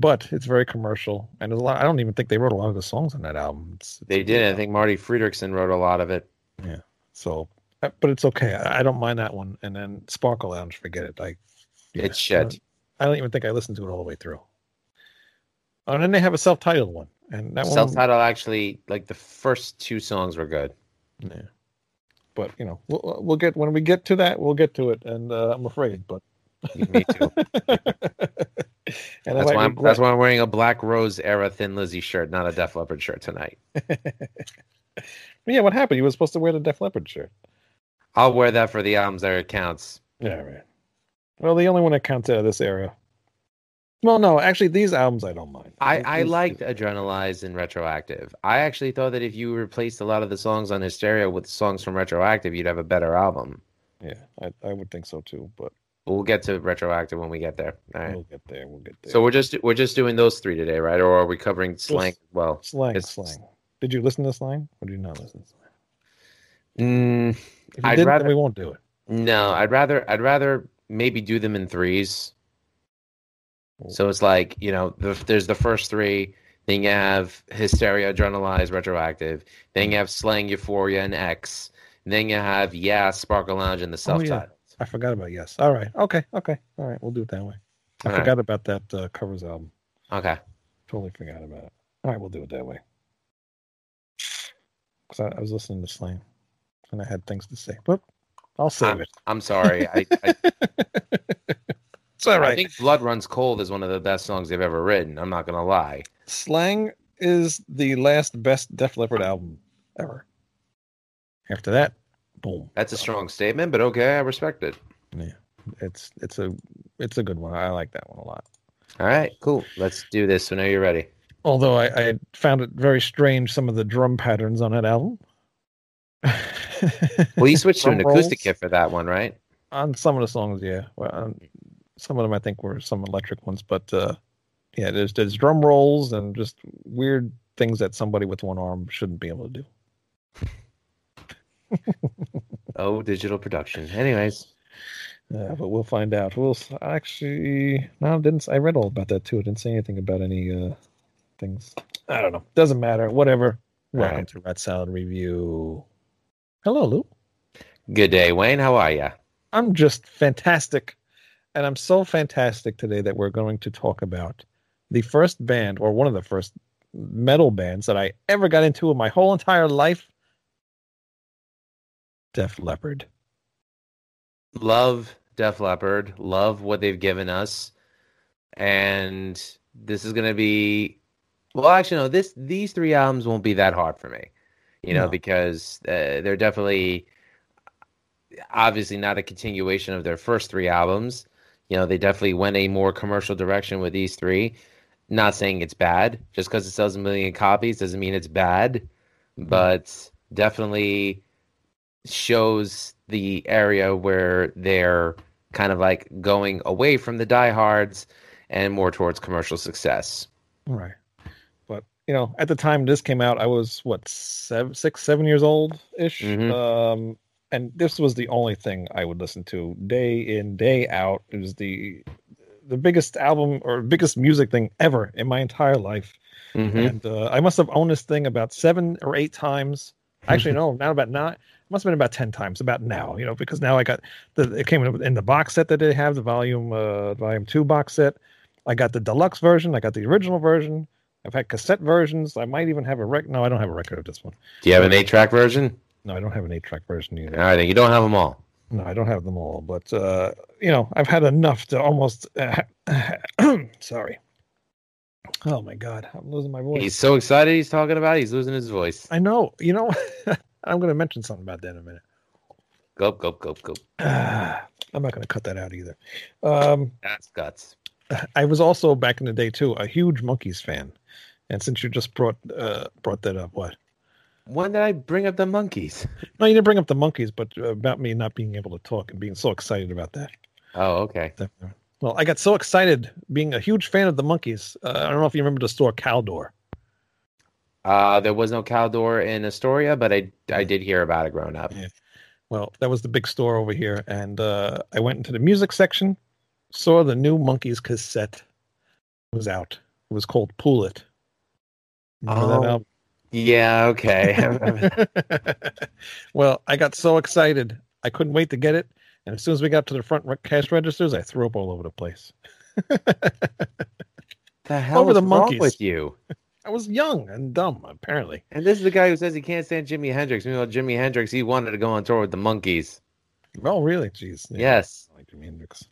but it's very commercial, and there's a lot. I don't even think they wrote a lot of the songs on that album. It's, They did. I think Marti Frederiksen wrote a lot of it. Yeah so, uh, but it's okay. I, I don't mind that one. And then Sparkle Lounge, forget it. Like It's I shit. don't, I don't even think I listened to it all the way through. Oh, and then they have a self-titled one, and that Self-titled actually, like the first two songs were good. Yeah. But you know, we'll we'll get when we get to that, we'll get to it, and uh, I'm afraid, but Me too. and That's why, I'm, that's why I'm wearing a Black Rose era Thin Lizzy shirt, not a Def Leppard shirt tonight. yeah, what happened? You were supposed to wear the Def Leppard shirt. I'll wear that for the albums that it counts. Yeah, right. Well, the only one that counts out of this era. Well, no, actually, these albums I don't mind. I, I these- liked Adrenalize and Retroactive. I actually thought that if you replaced a lot of the songs on Hysteria with songs from Retroactive, you'd have a better album. Yeah, I, I would think so too. But But we'll get to Retroactive when we get there. All right. we'll get there. We'll get there. So we're just we're just doing those three today, right? Or are we covering slang? as Well, slang, it's- slang. Did you listen to slang, or did you not listen? to slang? mm, I'd didn't, rather- we won't do it. no, I'd rather I'd rather maybe do them in threes. So it's like you know, the, there's the first three. Then you have Hysteria, Adrenalize, Retroactive. Then you have Slang, Euphoria, and X. And then you have Yeah, Sparkle Lounge, and the Oh, self yeah. I forgot about yes. All right. Okay. Okay. All right. We'll do it that way. I All right. forgot about that uh, covers album. Okay. Totally forgot about it. All right. We'll do it that way. Because I, I was listening to Slang, and I had things to say, but I'll save I'm, it. I'm sorry. I, I, It's all I think Blood Runs Cold is one of the best songs they've ever written. I'm not gonna lie. Slang is the last best Def Leppard album ever. After that, boom. That's a strong statement, but okay, I respect it. Yeah, it's it's a it's a good one. I like that one a lot. All right, cool. Let's do this. So now you're ready. Although I, I found it very strange some of the drum patterns on that album. Well, you switched to an Drum acoustic kit for that one, right? on some of the songs, yeah. Well, um, some of them I think were some electric ones, but uh, yeah, there's there's drum rolls and just weird things that somebody with one arm shouldn't be able to do. Oh, digital production. Anyways, Uh, but we'll find out. We'll actually no, it didn't. I read all about that too. It didn't say anything about any uh, things. I don't know. Doesn't matter. Whatever. Welcome right. to Rat Salad Review. Hello, Lou. good day, Wayne. How are you? I'm just fantastic. And I'm so fantastic today that we're going to talk about the first band, or one of the first metal bands that I ever got into in my whole entire life Def Leppard. Love Def Leppard. Love what they've given us, and this is gonna be. Well, actually, no. This these three albums won't be that hard for me, you know, No. because uh, they're definitely obviously not a continuation of their first three albums. You know, they definitely went a more commercial direction with these three. Not saying it's bad. Just because it sells a million copies doesn't mean it's bad, but definitely shows the area where they're kind of like going away from the diehards and more towards commercial success. Right. But, you know, at the time this came out, I was, what, seven, six, seven years old ish. Mhm. Um, and this was the only thing I would listen to day in, day out. It was the the biggest album or biggest music thing ever in my entire life. Mhm. And uh, I must have owned this thing about seven or eight times. Actually, no, now about nine. Must have been about ten times. About now, you know, because now I got the. It came in, in the box set that they have, the volume, uh, volume two box set. I got the deluxe version. I got the original version. I've had cassette versions. I might even have a rec. No, I don't have a record of this one. Do you have an eight track version? No, I don't have an eight track version either. All right, you don't have them all. No, I don't have them all. But uh, you know, I've had enough to almost. sorry. Oh my God, I'm losing my voice. He's so excited he's talking about it, he's losing his voice. I know. You know, I'm going to mention something about that in a minute. Go, go, go, go. Ah, I'm not going to cut that out either. Um, That's guts. I was also back in the day too a huge Monkees fan, and since you just brought uh, brought that up, what? When did I bring up the Monkees? No, you didn't bring up the Monkees, but about me not being able to talk and being so excited about that. Oh, okay. Well, I got so excited being a huge fan of the Monkees. Uh, I don't know if you remember the store Caldor. Uh, there was no Caldor in Astoria, but I I did hear about it growing up. Yeah. Well, that was the big store over here, and uh, I went into the music section, saw the new Monkees cassette was out. It was called Pool It. Remember that Oh, album? Yeah, okay. well, I got so excited. I couldn't wait to get it. And as soon as we got to the front cash registers, I threw up all over the place. the hell Over the wrong monkeys. with you? I was young and dumb, apparently. And this is the guy who says he can't stand Jimi Hendrix. Meanwhile, Jimi Hendrix, he wanted to go on tour with the Monkees. Oh, really? Jeez. Yeah, Yes. I like Jimi Hendrix.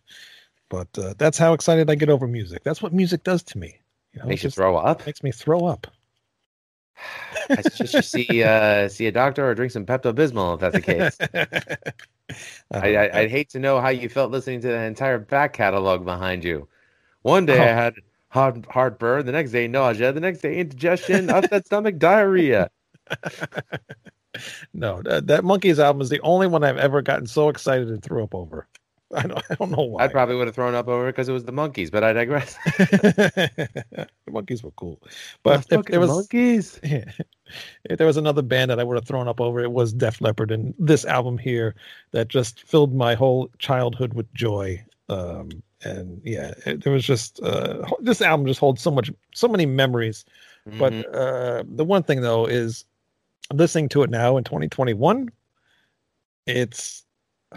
But uh, that's how excited I get over music. That's what music does to me. You know, Makes you throw up. makes me throw up. I suggest you see uh, see a doctor or drink some Pepto Bismol if that's the case. I, I, I'd hate to know how you felt listening to the entire back catalog behind you. One day I Oh. had hard heartburn, the next day nausea, the next day indigestion, upset stomach, diarrhea. no, that, that Monkees album is the only one I've ever gotten so excited and threw up over. I don't, I don't know why. I probably would have thrown up over it because it was the Monkees, but I digress. the Monkees were cool, but if there was monkeys. if there was another band that I would have thrown up over, it was Def Leppard, and this album here that just filled my whole childhood with joy. Um, and yeah, it, there was just uh, this album just holds so much, so many memories. But Mhm. uh, the one thing though is listening to it now in 2021, it's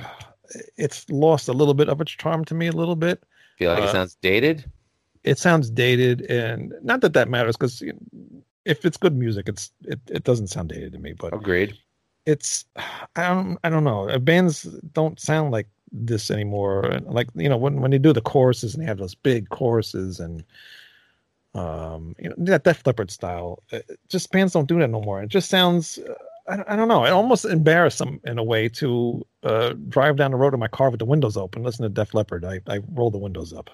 it's lost a little bit of its charm to me a little bit. feel like uh, it sounds dated. It sounds dated, and not that that matters because if it's good music, it's it, it doesn't sound dated to me. But Agreed. it's I don't I don't know. Bands don't sound like this anymore. And, Like you know when when they do the choruses and they have those big choruses and um you know that Def Leppard style, uh, just bands don't do that no more. It just sounds. Uh, I, don't- I don't know. It almost embarrassed them in a way to uh, drive down the road in my car with the windows open, listen to Def Leppard. I, I roll the windows up.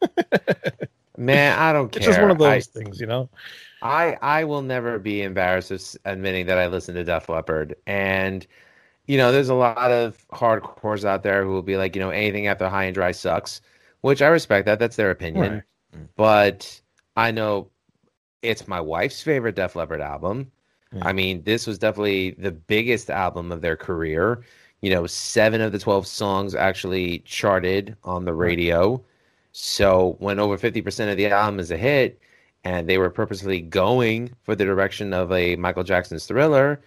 Man, I don't care. it's just one of I- those things, you know. I I will never be embarrassed of admitting that I listen to Def Leppard, and you know, there's a lot of hardcores out there who will be like, you know, anything after High and Dry sucks, which I respect that. That's their opinion, Right. Mm. but I know it's my wife's favorite Def Leppard album. Yeah. I mean, this was definitely the biggest album of their career. You know, seven of the 12 songs actually charted on the radio. So when over 50% of the album is a hit, and they were purposely going for the direction of a Michael Jackson's thriller,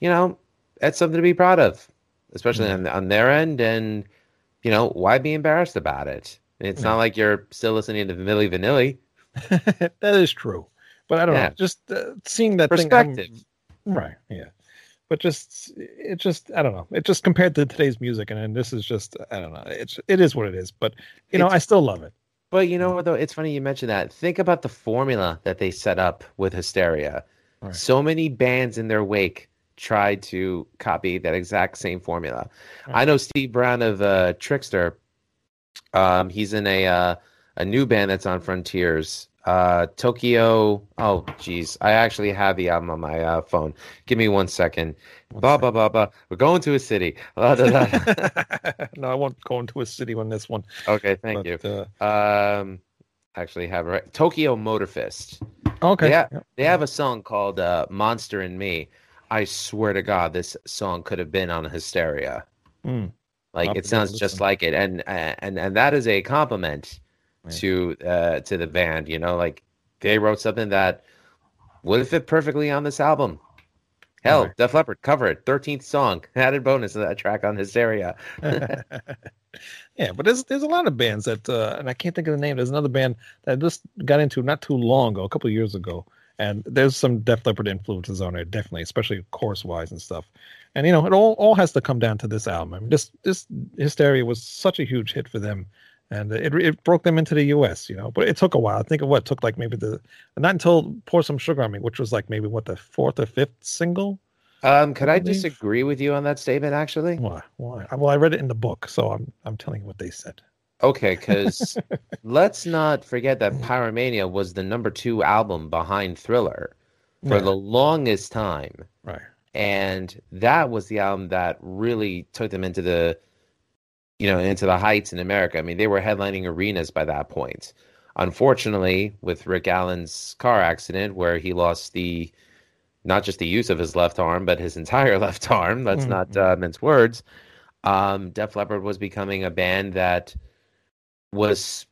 you know, that's something to be proud of, especially Yeah. on, on their end. And, you know, why be embarrassed about it? It's not like you're still listening to Milli Vanilli. that is true, but I don't Yeah. know. Just uh, seeing that Perspective. thing, right? Yeah, but just it just I don't know. It just compared to today's music, and, and this is just I don't know. It's it is what it is, but you know It's- I still love it. But you know what though? It's funny you mentioned that. Think about the formula that they set up with Hysteria. Right. So many bands in their wake tried to copy that exact same formula. Right. I know Steve Brown of uh, Trixter. Um, he's in a uh, a new band that's on Frontiers. Uh, Tokyo. Oh, geez, I actually have the album on my uh, phone. Give me one second. Blah blah blah blah. We're going to a city. La, da, da. no, I won't go into a city on this one. okay, thank you. but, you. Um, actually have it right. Tokyo Motor Fist. Uh, okay. Yeah. Yep. They have a song called uh, "Monster in Me." I swear to God, this song could have been on Hysteria. Mm. Like I'll it sounds just like it, and and and that is a compliment Right. to uh, to the band. You know, like they wrote something that would fit perfectly on this album. Hell, Right. Def Leppard cover it, thirteenth song, added bonus to that track on Hysteria. yeah, but there's there's a lot of bands that, uh, and I can't think of the name. There's another band that I just got into not too long ago, a couple of years ago, and there's some Def Leppard influences on it, definitely, especially chorus wise and stuff. And you know, it all all has to come down to this album. I mean, this this Hysteria was such a huge hit for them, and it it broke them into the U.S. You know, but it took a while. I think of what took like maybe the not until Pour Some Sugar on Me, which was like maybe what the fourth or fifth single. Um, could I believe- disagree with you on that statement? Actually, Why? Why? Well, I read it in the book, so I'm I'm telling you what they said. Okay, because let's not forget that Pyromania was the number two album behind Thriller for the longest time. right. And that was the album that really took them into the you know, into the heights in America. I mean, they were headlining arenas by that point. Unfortunately, with Rick Allen's car accident where he lost the not just the use of his left arm, but his entire left arm, let's Mhm. not uh, mince words. Um, Def Leppard was becoming a band that was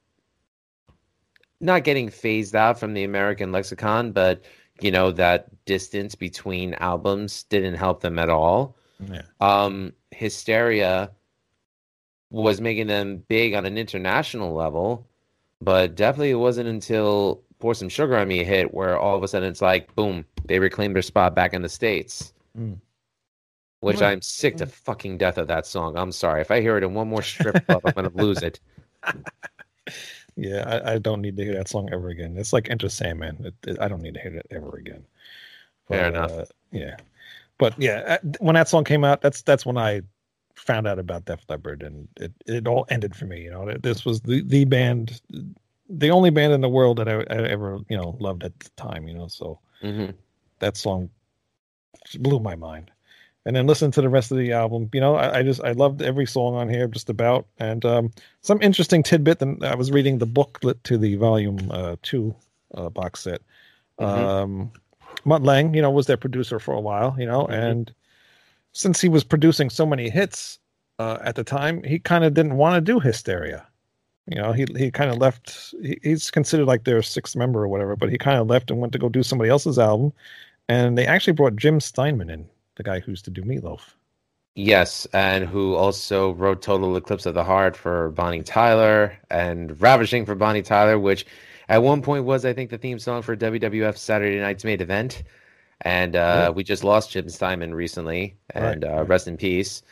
not getting phased out from the American lexicon, but you know that distance between albums didn't help them at all. Yeah. Um, Hysteria was making them big on an international level, but definitely it wasn't until Pour Some Sugar on Me hit where all of a sudden it's like, boom, they reclaimed their spot back in the States. Mm. Which Right. I'm sick to fucking death of that song. I'm sorry. If I hear it in one more strip club, I'm gonna lose it. Yeah, I, I don't need to hear that song ever again. It's like Enter Sandman. It, it, I don't need to hear it ever again. Fair enough. uh, yeah, but yeah, uh, when that song came out, that's that's when I found out about Def Leppard, and it it all ended for me. You know, this was the the band, the only band in the world that I, I ever you know loved at the time. You know, so hmm that song blew my mind. And then listen to the rest of the album. You know, I, I just I loved every song on here, just about. And um, some interesting tidbit. That I was reading the booklet to the volume uh, two uh, box set. Mhm. Um, Mutt Lange, you know, was their producer for a while. You know, Mhm. and since he was producing so many hits uh, at the time, he kind of didn't want to do Hysteria. You know, he he kind of left. He, he's considered like their sixth member or whatever, but he kind of left and went to go do somebody else's album. And they actually brought Jim Steinman in, the guy who's to do Meatloaf. Yes, and who also wrote Total Eclipse of the Heart for Bonnie Tyler and Ravishing for Bonnie Tyler, which at one point was, I think, the theme song for WWF Saturday Night's Main Event. And uh, Yeah. we just lost Jim Steinman recently, and Right, uh, rest in peace.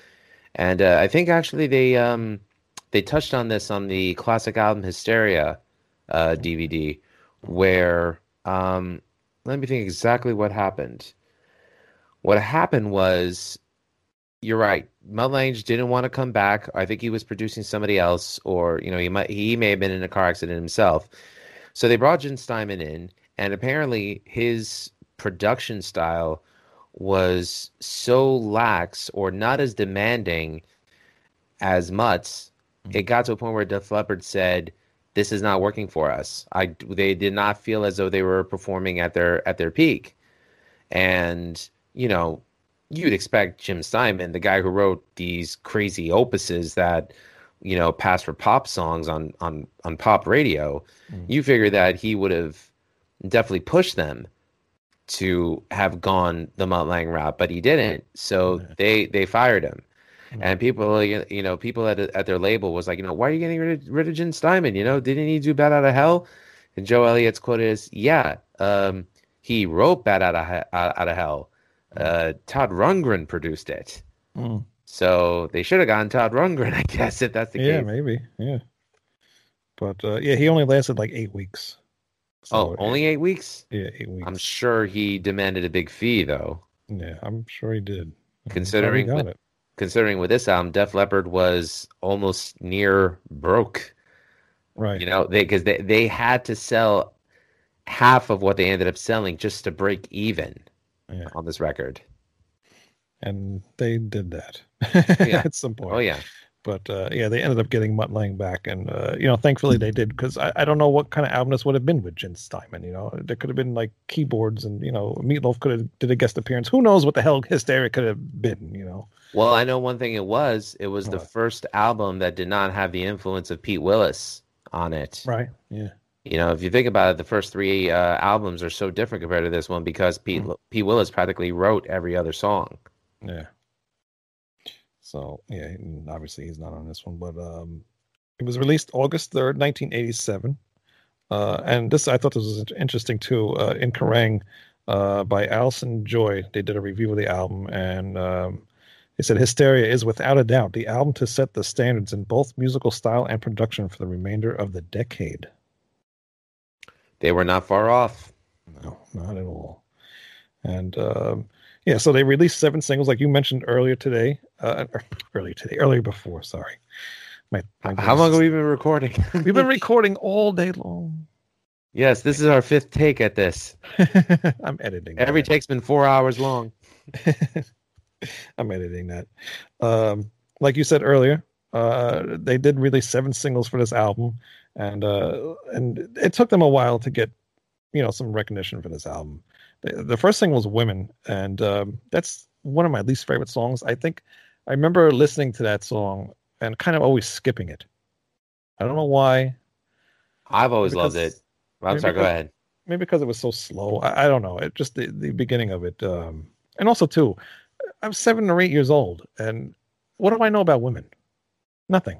And uh, I think actually they um, they touched on this on the classic album Hysteria uh, DVD, where um, let me think exactly what happened. What happened was you're right. Mutt Lange didn't want to come back. I think he was producing somebody else, or you know, he might he may have been in a car accident himself. So they brought Jim Steinman in, and apparently his production style was so lax or not as demanding as Mutt's. Hmm. It got to a point where Def Leppard said, "This is not working for us." I they did not feel as though they were performing at their at their peak, and you know you'd expect Jim Steinman, the guy who wrote these crazy opuses that you know pass for pop songs on on on pop radio, Mm. you figure that he would have definitely pushed them to have gone the Mutt Lange route, but he didn't. So they they fired him. Mm. And people, you know, people at at their label was like, you know, why are you getting rid of, rid of Jim Steinman? You know, didn't he do Bat Out of Hell? And Joe Elliott's quote is, "Yeah, um, he wrote Bat Out of Out out of Hell. Uh, Todd Rundgren produced it, Mm. so they should have gotten Todd Rundgren, I guess, if that's the Yeah, case. Yeah, maybe. Yeah. But uh, yeah, he only lasted like eight weeks. oh, only eight weeks. yeah, eight weeks. I'm sure he demanded a big fee, though. yeah, I'm sure he did. Considering he it. Considering with this album, Def Leppard was almost near broke. Right. You know, they because they they had to sell half of what they ended up selling just to break even Yeah. on this record. and they did that Yeah. at some point. Oh yeah, But uh, yeah, they ended up getting Mutt Lange back, and uh, you know, thankfully they did because I, I don't know what kind of album this would have been with Jim Steinman. You know, there could have been like keyboards, and you know, Meatloaf could have did a guest appearance. Who knows what the hell Hysteria could have been? You know, Well, I know one thing it was. It was the first album that did not have the influence of Pete Willis on it. right? Yeah, You know, if you think about it, the first three uh, albums are so different compared to this one because Pete Hmm. Pete Willis practically wrote every other song. yeah. So yeah, obviously he's not on this one, but um, it was released August third, nineteen eighty seven. Uh, and this I thought this was interesting too. Uh, in Kerrang, uh, by Alison Joy, they did a review of the album, and um, they said Hysteria is without a doubt the album to set the standards in both musical style and production for the remainder of the decade. They were not far off. No, not at all. And um, yeah, so they released seven singles, like you mentioned earlier today. Uh, earlier today, earlier before. Sorry. My, my How long have we been recording? We've been recording all day long. yes, this is our fifth take at this. I'm editing. Every that. take's been four hours long. I'm editing that. Um, like you said earlier, uh, they did release seven singles for this album, and uh, and it took them a while to get, you know, some recognition for this album. The, the first thing was "Women," and um, that's one of my least favorite songs. I think I remember listening to that song and kind of always skipping it. I don't know why. I've always loved it. I'm sorry. Go ahead. maybe because it was so slow. I, I don't know. It just the, the beginning of it, um, and also too, I'm seven or eight years old, and what do I know about women? Nothing.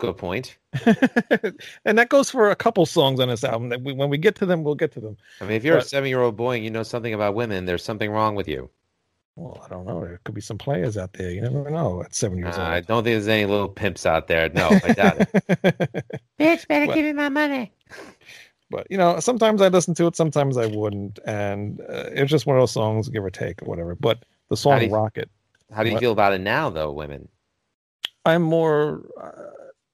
Good point. and that goes for a couple songs on this album. That we, when we get to them, we'll get to them. I mean, if you're a seven-year-old boy and you know something about women, there's something wrong with you. Well, I don't know. There could be some players out there. You never know. At seven years Uh, I don't think there's any little pimps out there. No, I doubt it. Bitch, better Well- give me my money. but you know, sometimes I listen to it, sometimes I wouldn't, and uh, it's just one of those songs, give or take, or whatever. But the song do you- "Rocket," How do you What? feel about it now, though, women? I'm more.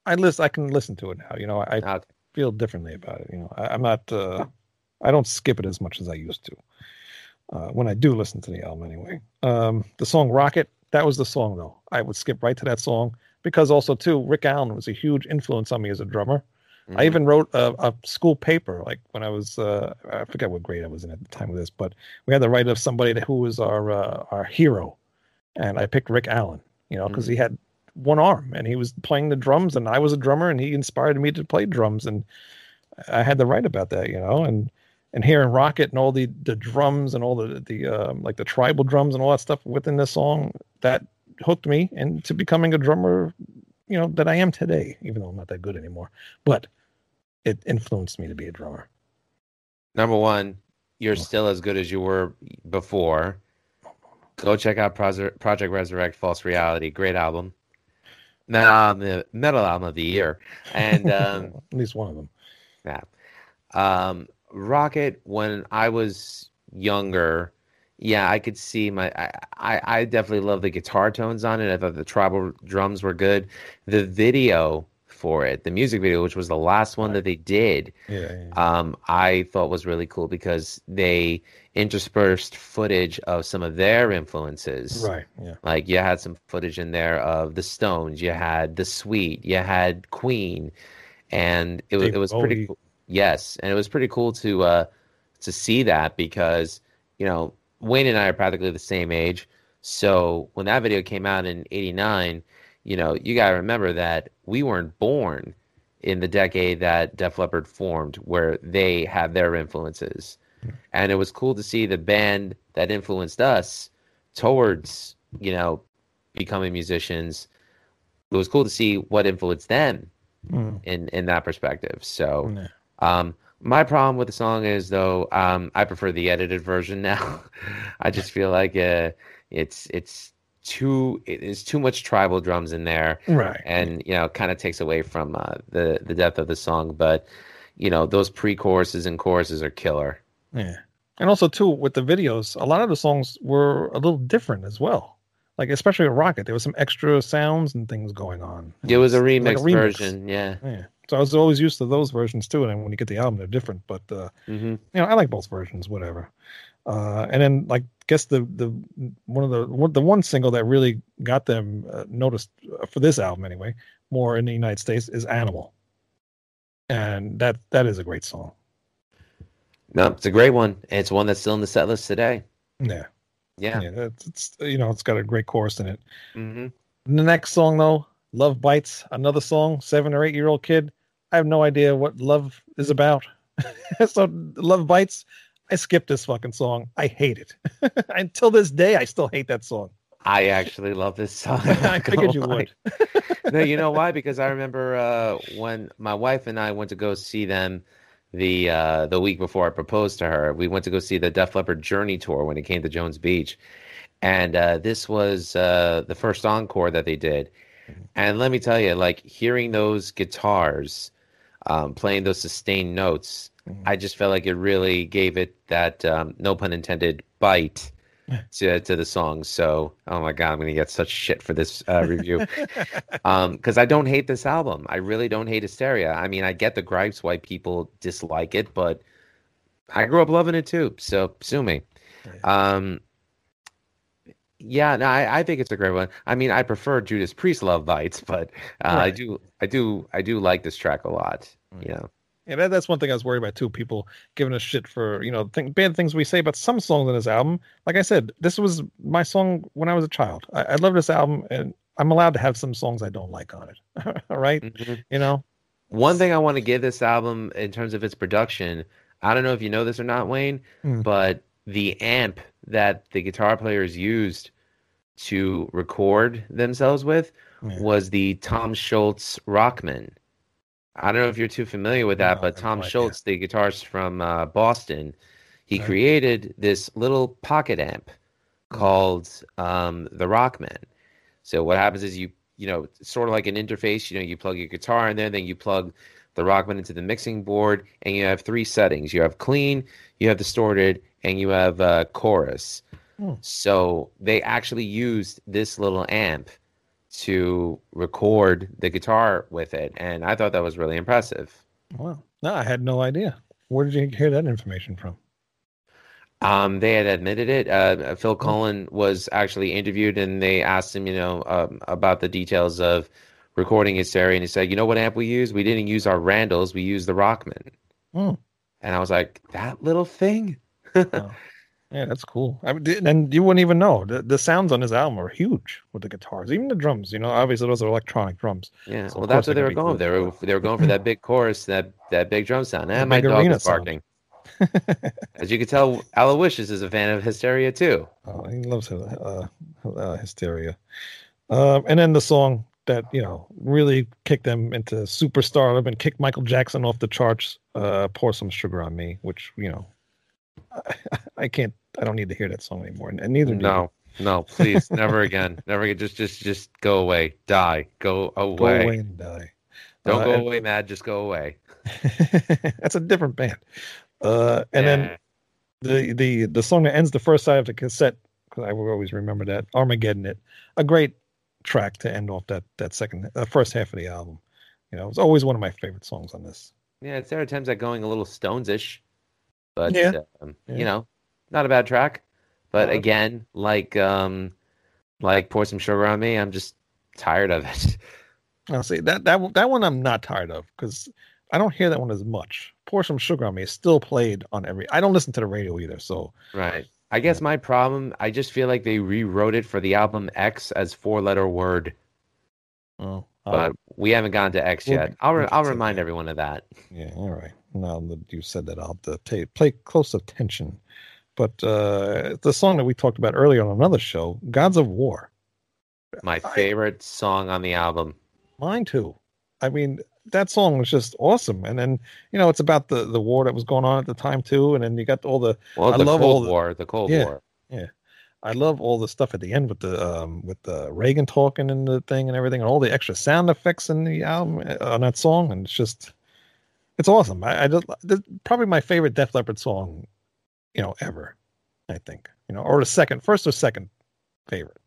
I listen. I can listen to it now. You know, I, Okay. feel differently about it. You know, I, I'm not. Uh, I don't skip it as much as I used to. Uh, when I do listen to the album, anyway. Um, the song "Rocket" that was the song though. I would skip right to that song because also too, Rick Allen was a huge influence on me as a drummer. I Mhm. even wrote a, a school paper, like when I was, uh, I forget what grade I was in at the time of this, but we had to write of somebody who was our uh, our hero, and I picked Rick Allen, you know, because he had one arm and he was playing the drums, and I was a drummer, and he inspired me to play drums, and I had to write about that, you know, and and hearing Rocket and all the the drums and all the the um, like the tribal drums and all that stuff within the song that hooked me into becoming a drummer, you know, that I am today, even though I'm not that good anymore, but it influenced me to be a drummer. Number one, you're Oh. still as good as you were before. Go check out Project Resurrect False Reality. Great album. Now the metal album of the year. And um, at least one of them. yeah. Um, Rocket, when I was younger, yeah, I could see my. I, I, I definitely love the guitar tones on it. I thought the tribal drums were good. The video for it, the music video, which was the last one that they did, Yeah, yeah, um, I thought was really cool because they interspersed footage of some of their influences. right. Yeah, Like you had some footage in there of the Stones, you had the Sweet, you had Queen, and it was Dave it was pretty cool. Yes, and it was pretty cool to uh to see that because you know Wayne and I are practically the same age. So when that video came out in '89, you know you got to remember that we weren't born in the decade that Def Leppard formed, where they had their influences, and it was cool to see the band that influenced us towards you know becoming musicians. It was cool to see what influenced them Mm, in in that perspective. So. yeah. Um, my problem with the song is though, um, I prefer the edited version now. I just feel like uh, it's it's too it is too much tribal drums in there, right. and you know, kind of takes away from uh, the the depth of the song. But you know, those pre-choruses and choruses are killer. Yeah. And also too with the videos, a lot of the songs were a little different as well. Like especially with Rocket, there was some extra sounds and things going on. It was a It's remix, like a remix. version, yeah. Yeah. So I was always used to those versions too, and when you get the album, they're different. But uh, hmm you know, I like both versions, whatever. Uh, and then like guess the the one of the one, the one single that really got them uh, noticed uh, for this album anyway, more in the United States is Animal. And that that is a great song. No, it's a great one. and It's one that's still in the set list today. Yeah. Yeah. Yeah, it's, it's you know, it's got a great chorus in it. hmm The next song though, Love Bites, another song, seven or eight year old kid. I have no idea what love is about. so Love Bites, I skipped this fucking song. I hate it. Until this day, I still hate that song. I actually love this song. I figured you Lie. would. no, you know why? Because I remember uh, when my wife and I went to go see them the uh, the week before I proposed to her. We went to go see the Def Leppard Journey tour when it came to Jones Beach, and uh, this was uh, the first encore that they did. And let me tell you, like hearing those guitars um, playing those sustained notes, I just felt like it really gave it that um, no pun intended bite to to the song. So, oh my god, I'm gonna get such shit for this uh, review. Um because i don't hate this album. I really don't hate hysteria. I mean i get the gripes why people dislike it but i grew up loving it too so sue me. Um yeah no I, I think it's a great one. I mean i prefer judas priest love bites but uh, i do i do i do like this track a lot. You know Yeah, that, that's one thing I was worried about too. People giving us shit for you know think, bad things we say about some songs on this album. Like I said, this was my song when I was a child. I, I love this album, and I'm allowed to have some songs I don't like on it. All right, Mhm. you know. One thing I want to give this album in terms of its production, I don't know if you know this or not, Wayne, Hmm. but the amp that the guitar players used to record themselves with Yeah. was the Tom Scholz Rockman. I don't know if you're too familiar with that, No, but Tom. Scholz, the guitarist from uh, Boston, he Okay. created this little pocket amp Hmm. called um, the Rockman. So what happens is you you know it's sort of like an interface. You know, you plug your guitar in there, then you plug the Rockman into the mixing board, and you have three settings. You have clean, you have distorted, and you have uh, chorus. Hmm. So they actually used this little amp to record the guitar with it, and I thought that was really impressive. Wow. No, I had no idea. Where did you hear that information from? Um, they had admitted it. Uh, Phil Hmm. Collen was actually interviewed, and they asked him, you know, um, about the details of recording his Hysteria, and he said, "You know what amp we use? We didn't use our Randalls. We used the Rockman." Hmm. And I was like, "That little thing." Wow. Yeah, that's cool. I mean, and you wouldn't even know the, the sounds on this album are huge with the guitars, even the drums. You know, obviously those are electronic drums. Yeah, So well, that's what they they're were going. be They were they were going for that big chorus, that that big drum sound. And my dog sound. barking. As you can tell, Aloysius is a fan of Hysteria too. Oh, he loves uh, uh, hysteria. Um, and then the song that you know really kicked them into superstardom and kicked Michael Jackson off the charts. Uh, "Pour Some Sugar on Me," which you know, I, I can't. I don't need to hear that song anymore, and neither do you. No, no, please, never again, never again. Just, just, just go away, die, go away. Go away and die. Don't Uh, go and- away, mad. Just go away. That's a different band. Uh, and then the the the song that ends the first side of the cassette because I will always remember that Armageddon. It a great track to end off that that second uh, first half of the album. You know, it's always one of my favorite songs on this. yeah, it's there are times that going a little Stones-ish, but Yeah. um, Yeah. you know, not a bad track. But No. again, like um, like pour some sugar on me. I'm just tired of it. I'll say that that one- that one I'm not tired of because I don't hear that one as much. Pour some sugar on me is still played on every. I don't listen to the radio either, so Right. I guess my problem, I just feel like they rewrote it for the album X as four letter word, oh, but we haven't gotten to X yet. I'll re- I'll remind everyone of that. Yeah, all right. Now that you said that, I'll have to pay close attention. But uh, the song that we talked about earlier on another show, "Gods of War," My I- favorite song on the album. mine too. I mean, that song was just awesome. And then you know, it's about the the war that was going on at the time too. And then you got all the Well, I the love all Cold the- War, the Cold Yeah. War. Yeah, I love all the stuff at the end with the um with the Reagan talking and the thing and everything and all the extra sound effects in the album uh, on that song and it's just it's awesome. I, I just probably my favorite Def Leppard song, you know, ever. I think you know, or the second, first or second favorite.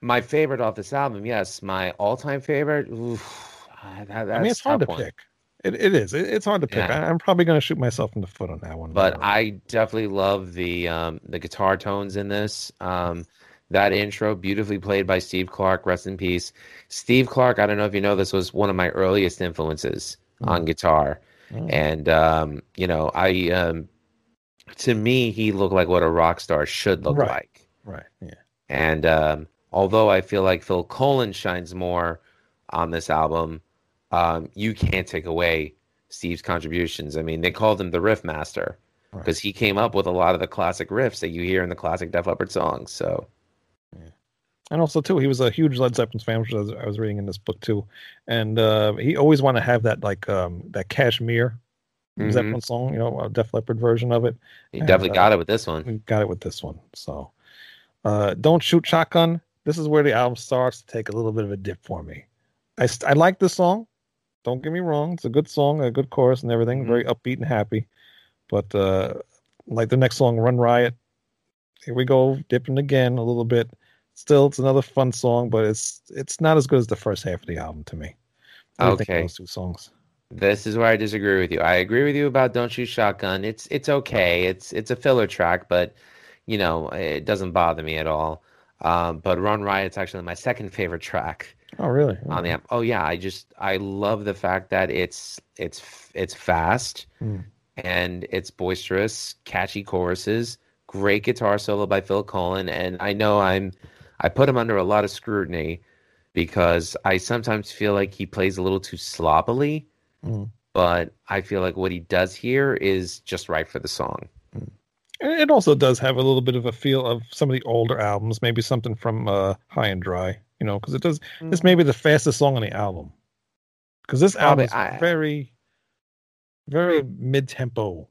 My favorite off this album, yes. My all time favorite. Oof, ah, that, I mean, it's hard to one. pick. It, it is. It, it's hard to pick. Yeah. I, I'm probably going to shoot myself in the foot on that one. but I definitely love the um, the guitar tones in this. Um, that intro, beautifully played by Steve Clark. Rest in peace, Steve Clark. I don't know if you know this was one of my earliest influences on guitar, mm, and um, you know, I um, to me he looked like what a rock star should look Right. like. right, yeah, And um, although I feel like Phil Collen shines more on this album, um, you can't take away Steve's contributions. I mean, they called him the riff master Right. because he came up with a lot of the classic riffs that you hear in the classic Def Leppard songs. So and also too, he was a huge Led Zeppelin fan, which I was, I was reading in this book too, and uh, he always wanted to have that like um that Kashmir Mhm. Zeppelin song, you know, a Def Leppard version of it. he And, definitely uh, got it with this one. We got it with this one. So, uh, don't shoot shotgun. This is where the album starts to take a little bit of a dip for me. I st- I like this song. Don't get me wrong; it's a good song, a good chorus, and everything. Mhm. Very upbeat and happy. But uh, like the next song, "Run Riot," here we go, dipping again a little bit. Still, it's another fun song, but it's it's not as good as the first half of the album to me. What do you think of Okay. those two songs. This is where I disagree with you. I agree with you about Don't Shoot Shotgun. It's it's okay. It's it's a filler track, but you know it doesn't bother me at all. Um, but Run Riot's actually my second favorite track. Oh, really? on the app. Oh yeah, I just I love the fact that it's it's it's fast Hmm. and it's boisterous, catchy choruses, great guitar solo by Phil Collen, and I know I'm I put him under a lot of scrutiny because I sometimes feel like he plays a little too sloppily. Mm. But I feel like what he does here is just right for the song. And It also does have a little bit of a feel of some of the older albums, maybe something from uh, High and Dry, you know, because it does. This may be the fastest song on the album, because this album is very, very mid-tempo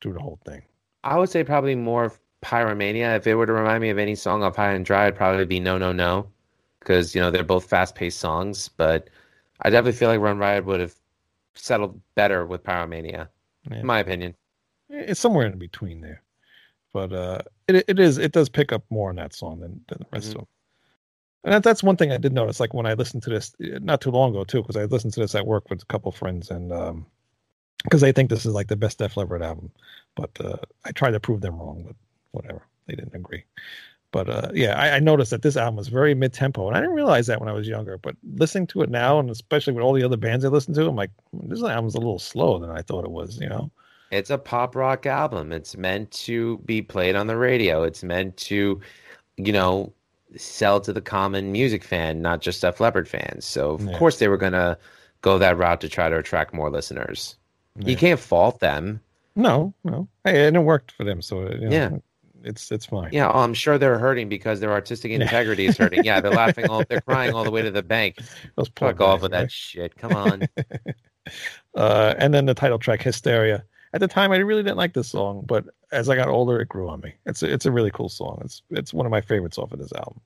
through the whole thing. I would say probably more of Pyromania. If it were to remind me of any song off High and Dry, it'd probably be No No No, because you know they're both fast-paced songs. But I definitely feel like Run Riot would have settled better with Pyromania, Yeah. in my opinion. It's somewhere in between there, but uh, it it is it does pick up more on that song than, than the rest Mhm. of them. And that, that's one thing I did notice. Like when I listened to this eh, not too long ago too, because I listened to this at work with a couple friends, and um, because they think this is like the best Def Leppard album, but uh, I tried to prove them wrong, but whatever, they didn't agree. But uh, yeah, I, I noticed that this album was very mid tempo, and I didn't realize that when I was younger. But listening to it now, and especially with all the other bands I listen to, I'm like, this album's a little slower than I thought it was. You know? It's a pop rock album. It's meant to be played on the radio. It's meant to, you know, sell to the common music fan, not just Def Leppard fans. So of Yeah. course they were gonna go that route to try to attract more listeners. Yeah. You can't fault them. No, no. Hey, and it worked for them, so you know, Yeah. It's it's fine. Yeah, oh, I'm sure they're hurting because their artistic integrity is hurting. Yeah, they're laughing all, they're crying all the way to the bank. Those poor Fuck off guys, with that shit. Come on. Uh, and then the title track, "Hysteria." At the time, I really didn't like this song, but as I got older, it grew on me. It's a, it's a really cool song. It's it's one of my favorites off of this album.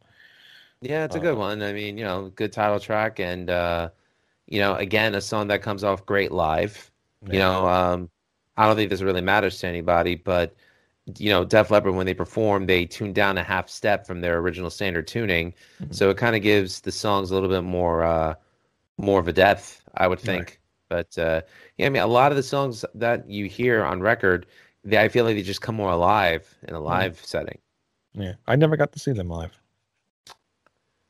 Yeah, it's a Uh, good one. I mean, you know, good title track and uh, you know, again, a song that comes off great live. You know, um, I don't think this really matters to anybody, but you know, Def Leppard when they perform, they tune down a half step from their original standard tuning, Mhm. so it kind of gives the songs a little bit more, uh, more of a depth, I would think. But uh, yeah, I mean, a lot of the songs that you hear on record, they, I feel like they just come more alive in a live setting. Yeah, I never got to see them live.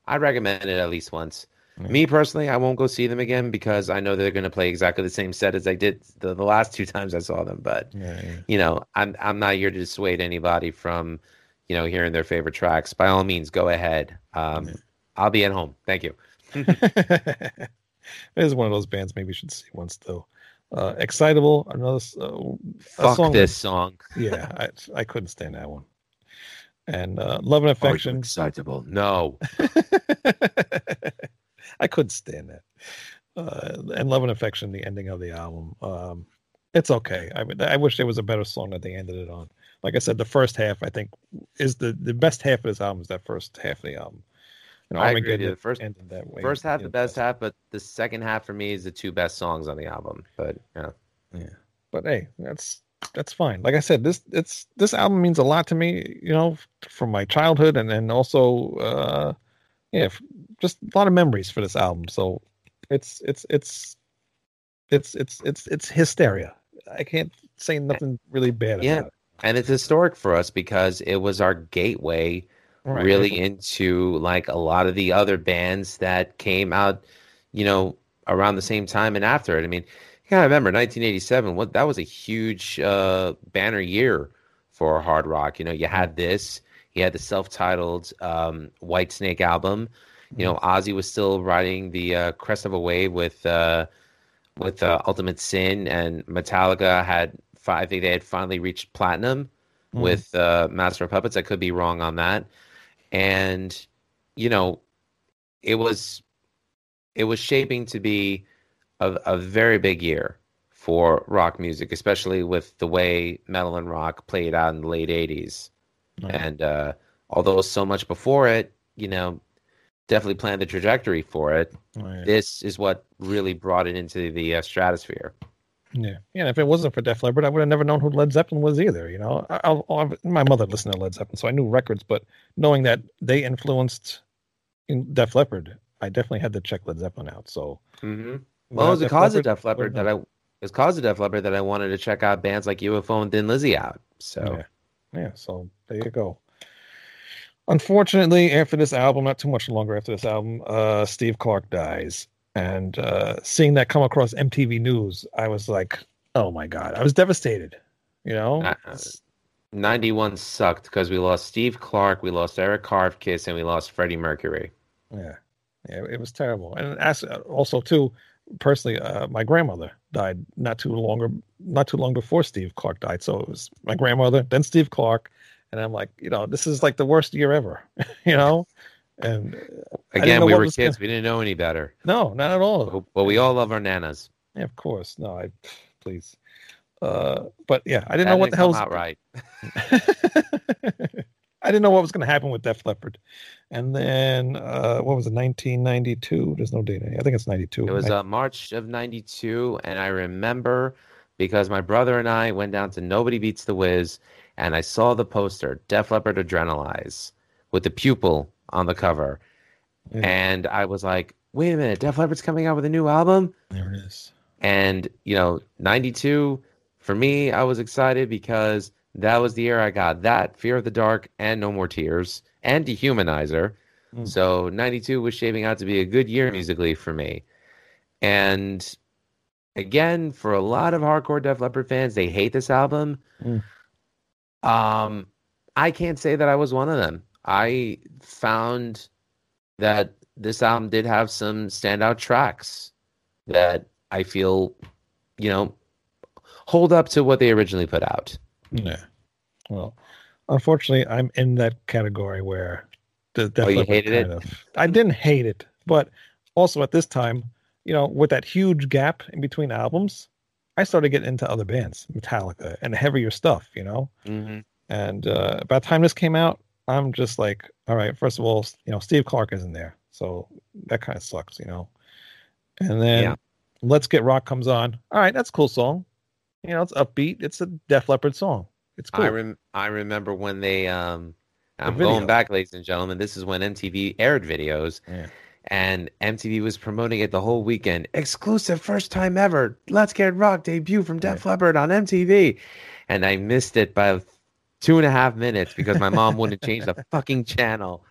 I'd recommend it at least once. Yeah. Me personally, I won't go see them again because I know they're going to play exactly the same set as I did the, the last two times I saw them. But Yeah, yeah. you know, I'm I'm not here to dissuade anybody from, you know, hearing their favorite tracks. By all means, go ahead. Um. I'll be at home. Thank you. it is one of those bands maybe you should see once though. Uh, Excitable, another uh, Fuck song this song. yeah, I I couldn't stand that one. And uh, Love and Affection, excitable? No. I couldn't stand that. Uh, and Love and Affection, the ending of the album, um, it's okay. I I wish there was a better song that they ended it on. Like I said, the first half I think is the the best half of this album is that first half of the album. You know, I agree with Armageddon you. The first- ended that way. First half the best half, but the second half for me is the two best songs on the album. But know, Yeah. But hey, that's that's fine. Like I said, this it's this album means a lot to me, you know, from my childhood and and also uh yeah, just a lot of memories for this album. So it's it's it's it's it's it's it's hysteria. I can't say nothing really bad Yeah. about it. and it's historic for us because it was our gateway Right. really into like a lot of the other bands that came out, you know, around the same time and after it. I mean, you gotta remember 1987. What that was a huge uh, banner year for hard rock. You know, you had this, you had the self-titled um, Whitesnake album. You know, Ozzy was still riding the uh, crest of a wave with uh, with uh, Ultimate Sin, and Metallica had. I think they had finally reached platinum Mhm. with uh, Master of Puppets. I could be wrong on that. And you know, it was it was shaping to be a, a very big year for rock music, especially with the way metal and rock played out in the late '80s. And uh, although so much before it, you know, definitely planned the trajectory for it. Right. This is what really brought it into the uh, stratosphere. Yeah, yeah. And if it wasn't for Def Leppard, I would have never known who Led Zeppelin was either. You know, I, I'll, I'll, my mother listened to Led Zeppelin, so I knew records. But knowing that they influenced in Def Leppard, I definitely had to check Led Zeppelin out. So, Mm-hmm. Well, it was without because of Def Leppard that I it was because of Def Leppard that I wanted to check out bands like UFO and Thin Lizzy out. So Yeah. yeah. So there you go. Unfortunately, after this album, not too much longer after this album, uh, Steve Clark dies, and uh, seeing that come across MTV News, I was like, "Oh my god!" I was devastated. You know, Uh, uh, 91 sucked because we lost Steve Clark, we lost Eric Carr of KISS, and we lost Freddie Mercury. Yeah. Yeah, it was terrible. And as, also too, personally, uh, my grandmother died not too longer, not too long before Steve Clark died. So it was my grandmother, then Steve Clark, and I'm like, you know, this is like the worst year ever, you know. And uh, Again, we were kids. gonna- We didn't know any better. no, not at all. But we all love our nanas. Yeah, of course. No, I please. Uh, but yeah, I didn't That know what the hell. out right. I didn't know what was going to happen with Def Leppard, and then uh, what was it? 1992. There's no date. I think it's 92. It was uh, March of '92, and I remember because my brother and I went down to Nobody Beats the Wiz, and I saw the poster Def Leppard Adrenalize with the pupil on the cover, Yeah. and I was like, "Wait a minute, Def Leppard's coming out with a new album!" there it is. And you know, '92 for me, I was excited because that was the year I got that Fear of the Dark and No More Tears and Dehumanizer. Mm. So '92 was shaping out to be a good year musically for me. And again, for a lot of hardcore Def Leppard fans, they hate this album. Mm. Um, I can't say that I was one of them. I found that this album did have some standout tracks that I feel, you know, hold up to what they originally put out. Yeah. Well, unfortunately, I'm in that category where the Def Oh, you hated it? of- I didn't hate it, but also at this time, you know, with that huge gap in between albums, I started getting into other bands, Metallica, and heavier stuff. You know, Mm-hmm. and uh, by the time this came out, I'm just like, all right. First of all, you know, Steve Clark isn't there, so that kind of sucks, you know. And then Yeah. Let's Get Rock comes on. All right, that's a cool song. You know, it's upbeat. It's a Def Leppard song. It's cool. I rem- I remember when they um I'm video. going back, ladies and gentlemen. This is when MTV aired videos, Yeah. And MTV was promoting it the whole weekend. Exclusive, first time ever. Let's Get Rock debut from Def Leppard on MTV, and I missed it by two and a half minutes because my mom wouldn't change the fucking channel,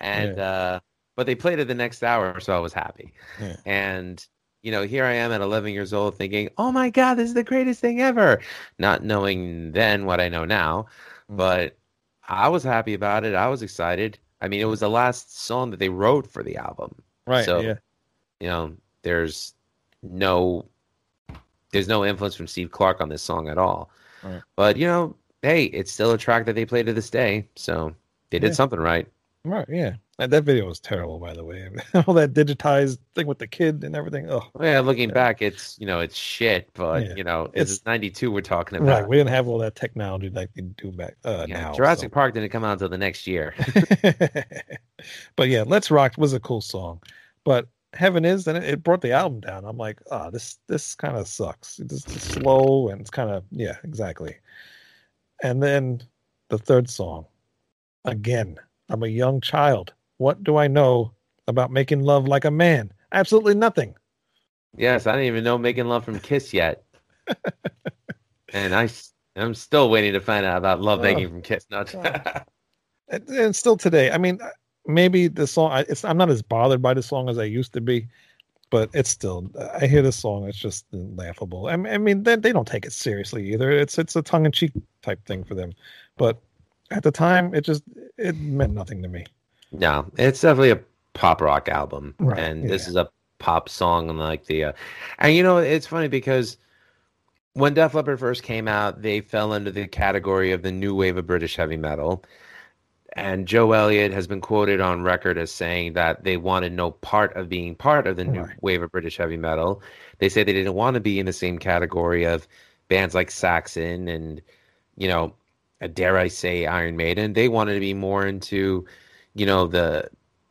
and uh, but they played it the next hour, so I was happy. Yeah. And you know, here I am at 11 years old thinking, "Oh my god, this is the greatest thing ever," not knowing then what I know now, Mm. but I was happy about it. I was excited. I mean, it was the last song that they wrote for the album. Right. So- yeah. You know, there's no there's no influence from Steve Clark on this song at all. Right. But, you know, hey, it's still a track that they play to this day, so they did Yeah. something right. Right. Yeah. That, video was terrible, by the way. All that digitized thing with the kid and everything. Oh, Yeah, looking Yeah. back, it's, you know, it's shit, but, Yeah. you know, It's- it's 92 we're talking about. right. We didn't have all that technology like they do back uh, Yeah, now. Jurassic Park didn't come out until the next year. but yeah, Let's Rock was a cool song. But Heaven is, and it, brought the album down. I'm like, oh, this this kind of sucks. It's just slow and it's kind of yeah, exactly. And then the third song, again, I'm a young child. What do I know about making love like a man? Absolutely nothing. Yes, I didn't even know Making Love from Kiss yet. and I, I'm still waiting to find out about Love Oh. Making from Kiss. Not and, and still today i mean maybe the song I, it's i'm not as bothered by the song as i used to be but it's still i hear the song it's just laughable i mean, I mean they, they don't take it seriously either it's it's a tongue-in-cheek type thing for them but at the time it just it meant nothing to me no, it's definitely a pop rock album, Right, and this is a pop song, and like the, uh, and you know, it's funny because when Def Leppard first came out, they fell under the category of the new wave of British heavy metal. And Joe Elliott has been quoted on record as saying that they wanted no part of being part of the new Right. wave of British heavy metal. They say they didn't want to be in the same category of bands like Saxon and, you know, uh, dare I say Iron Maiden. They wanted to be more into, you know, the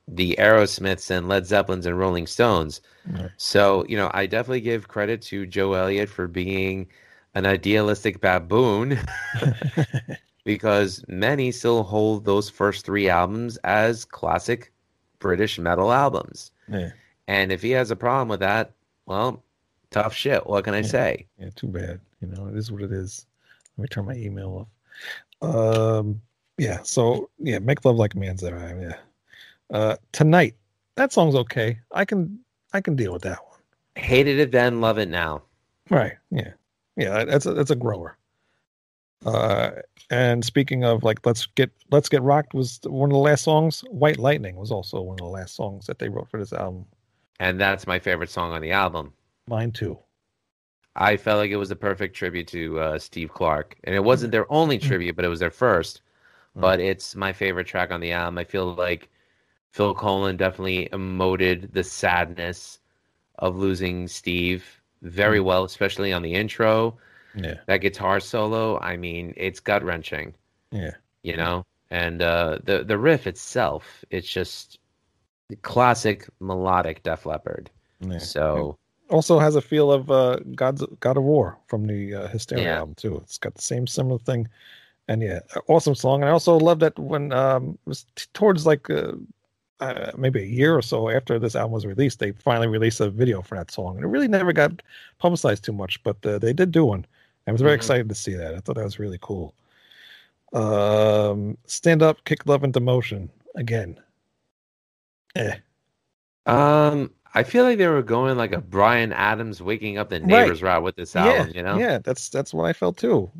the Aerosmiths and Led Zeppelins and Rolling Stones. So, you know, I definitely give credit to Joe Elliott for being an idealistic baboon because many still hold those first three albums as classic British metal albums. yeah, And if he has a problem with that, well, tough shit. What can I Yeah. say? yeah too bad you know it is what it is let me turn my email off um yeah so yeah make love like a man's there I am, yeah uh tonight that song's okay i can i can deal with that one Hated it then, love it now. Right. Yeah. Yeah. That's a, that's a grower. Uh, and speaking of like, let's get let's get rocked was one of the last songs. White Lightning was also one of the last songs that they wrote for this album. And that's my favorite song on the album. Mine too. I felt like it was a perfect tribute to uh, Steve Clark, and it wasn't their only Mm. tribute, but it was their first. Mm. But it's my favorite track on the album. I feel like Phil Collen definitely emoted the sadness of losing Steve Mm. very well, especially on the intro. Yeah, That guitar solo, I mean, it's gut wrenching, yeah, you know. And uh, the the riff itself, it's just classic melodic Def Leppard. yeah. So also has a feel of uh, God's God of War from the uh, Hysteria Yeah. album too. It's got the same similar thing, and yeah, awesome song. And I also love that when um, it was towards like uh, uh, maybe a year or so after this album was released, they finally released a video for that song, and it really never got publicized too much, but uh, they did do one. I was very Mhm. excited to see that. I thought that was really cool. Um, stand up, kick love into motion again. Eh. Um, I feel like they were going like a Bryan Adams waking up the Right. neighbors route with this album, yeah, you know? yeah, that's that's what I felt too.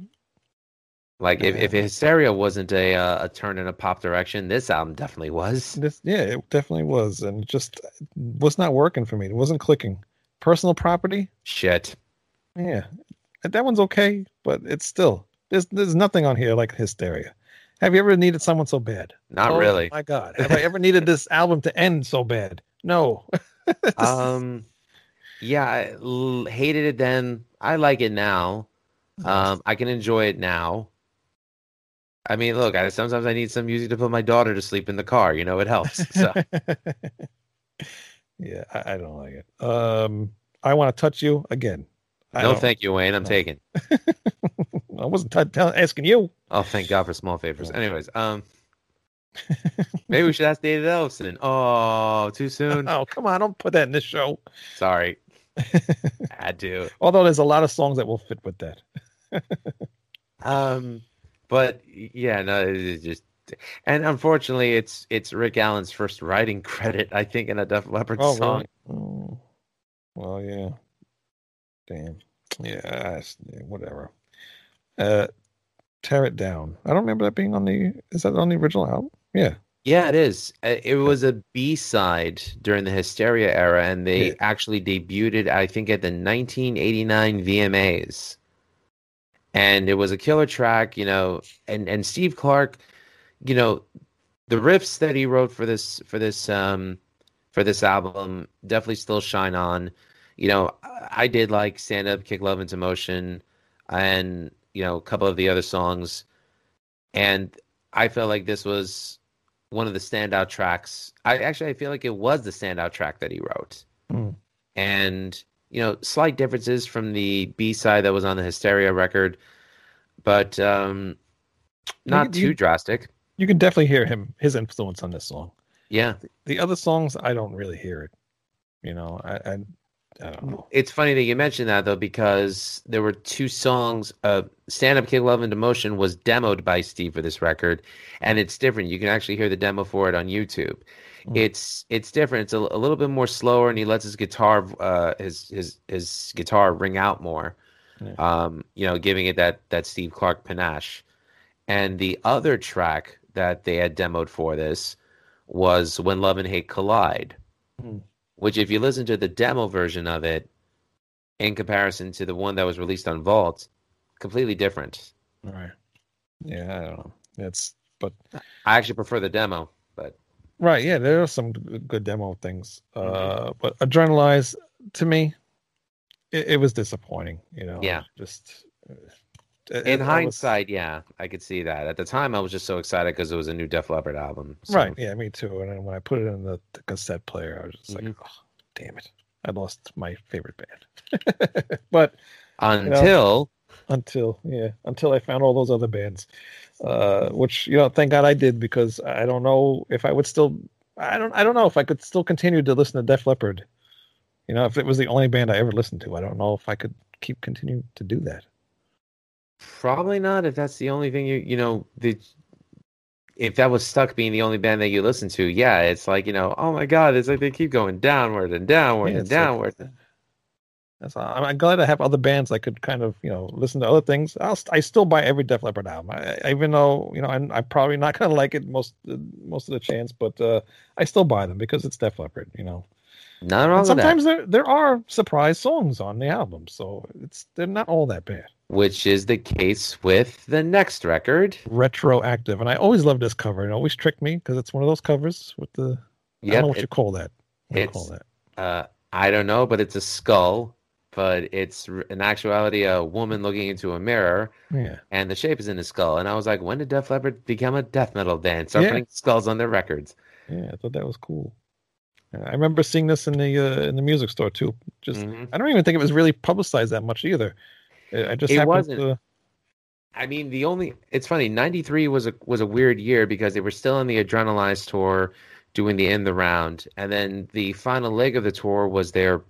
Like if, if Hysteria wasn't a uh, a turn in a pop direction, this album definitely was. This, yeah, it definitely was, and it just was not working for me. It wasn't clicking. Personal property, Shit. yeah, that one's okay, but it's still there's there's nothing on here like Hysteria. Have you ever needed someone so bad? Not Oh, really. My God, have I ever needed this album to end so bad? No. Um yeah, I l- hated it then. I like it now. Um I can enjoy it now. I mean, look, I, sometimes I need some music to put my daughter to sleep in the car, you know, it helps. So yeah, I, I don't like it. Um, I want to touch you again. I no thank you, Wayne. I'm No. taking. I wasn't t- tell- asking you. Oh, thank God for small favors. Anyways, um maybe we should ask David Ellison. Oh, too soon. Oh, come on! Don't put that in this show. Sorry. I do. Although there's a lot of songs that will fit with that. Um, but yeah, no, it's just, and unfortunately, it's it's Rick Allen's first writing credit, I think, in a Def Leppard Oh, song. really? Oh, well, yeah. Damn. Yeah, whatever. Uh, tear it down. I don't remember that being on the. Is that on the original album? Yeah. Yeah, it is. Uh, It was a B side during the Hysteria era, and they Yeah. actually debuted it, I think, at the 1989 VMAs. And it was a killer track, you know. And and Steve Clark, you know, the riffs that he wrote for this for this um for this album definitely still shine on. You know, I- did like Stand Up, Kick Love into Motion, and you know, a couple of the other songs. And I felt like this was one of the standout tracks. I actually I feel like it was the standout track that he wrote. Mm. And you know, slight differences from the B side that was on the Hysteria record, but um not You- you- too drastic. You can definitely hear him, his influence on this song. Yeah. The other songs, I don't really hear it. You know, I, I, I don't know. It's funny that you mentioned that though, because there were two songs. Uh, "Stand Up, Kick Love into Motion" was demoed by Steve for this record, and it's different. You can actually hear the demo for it on YouTube. Mm. It's it's different. It's a, a little bit more slower, and he lets his guitar uh, his his his guitar ring out more. Yeah. Um, you know, giving it that that Steve Clark panache. And the other track that they had demoed for this was "When Love and Hate Collide." Mm. which if you listen to the demo version of it in comparison to the one that was released on Vault, completely different. All right. Yeah, I don't know. It's, but I actually prefer the demo, Right. Yeah, there are some good demo things. Mm-hmm. Uh, but Adrenalize to me, it, it was disappointing. You know. Yeah. Just uh, it- in I was- hindsight, yeah, I could see that. At the time, I was just so excited because it was a new Def Leppard album. so- Right. Yeah, me too. And then when I put it in the, the cassette player, I was just Mhm. like, oh, damn it. I lost my favorite band. but Until until yeah, until I found all those other bands, uh, which you know, thank God I did because I don't know if I would still, I don't, I don't know if I could still continue to listen to Def Leppard. You know, if it was the only band I ever listened to, I don't know if I could keep continue to do that. probably not. If that's the only thing you you know the. If that was stuck being the only band that you listen to, yeah, it's like you know, oh my god, it's like they keep going downward and downward Yeah, and it's like- downward. That's all. I'm, glad I have other bands I could kind of you know listen to other things. I'll st- I still buy every Def Leppard album, I, even though you know I'm, I'm probably not gonna like it most most of the chance, but uh, I still buy them because it's Def Leppard, you know. Not wrong And sometimes there there are surprise songs on the album, so it's they're not all that bad. Which is the case with the next record. Retroactive, and I always love this cover. It always tricked me because it's one of those covers with the I don't know what Yep, you call that. What do you call that? Uh, I don't know, but it's a skull. But it's in actuality a woman looking into a mirror, Yeah. and the shape is in a skull. And I was like, when did Def Leppard become a death metal band? Start Yeah. putting skulls on their records. Yeah, I thought that was cool. I remember seeing this in the uh, in the music store too. Just Mhm. I don't even think it was really publicized that much either. I I just It wasn't. to. I mean, the only it's funny. '93 was a was a weird year because they were still on the Adrenalize tour, doing the end the round, and then the final leg of the tour was their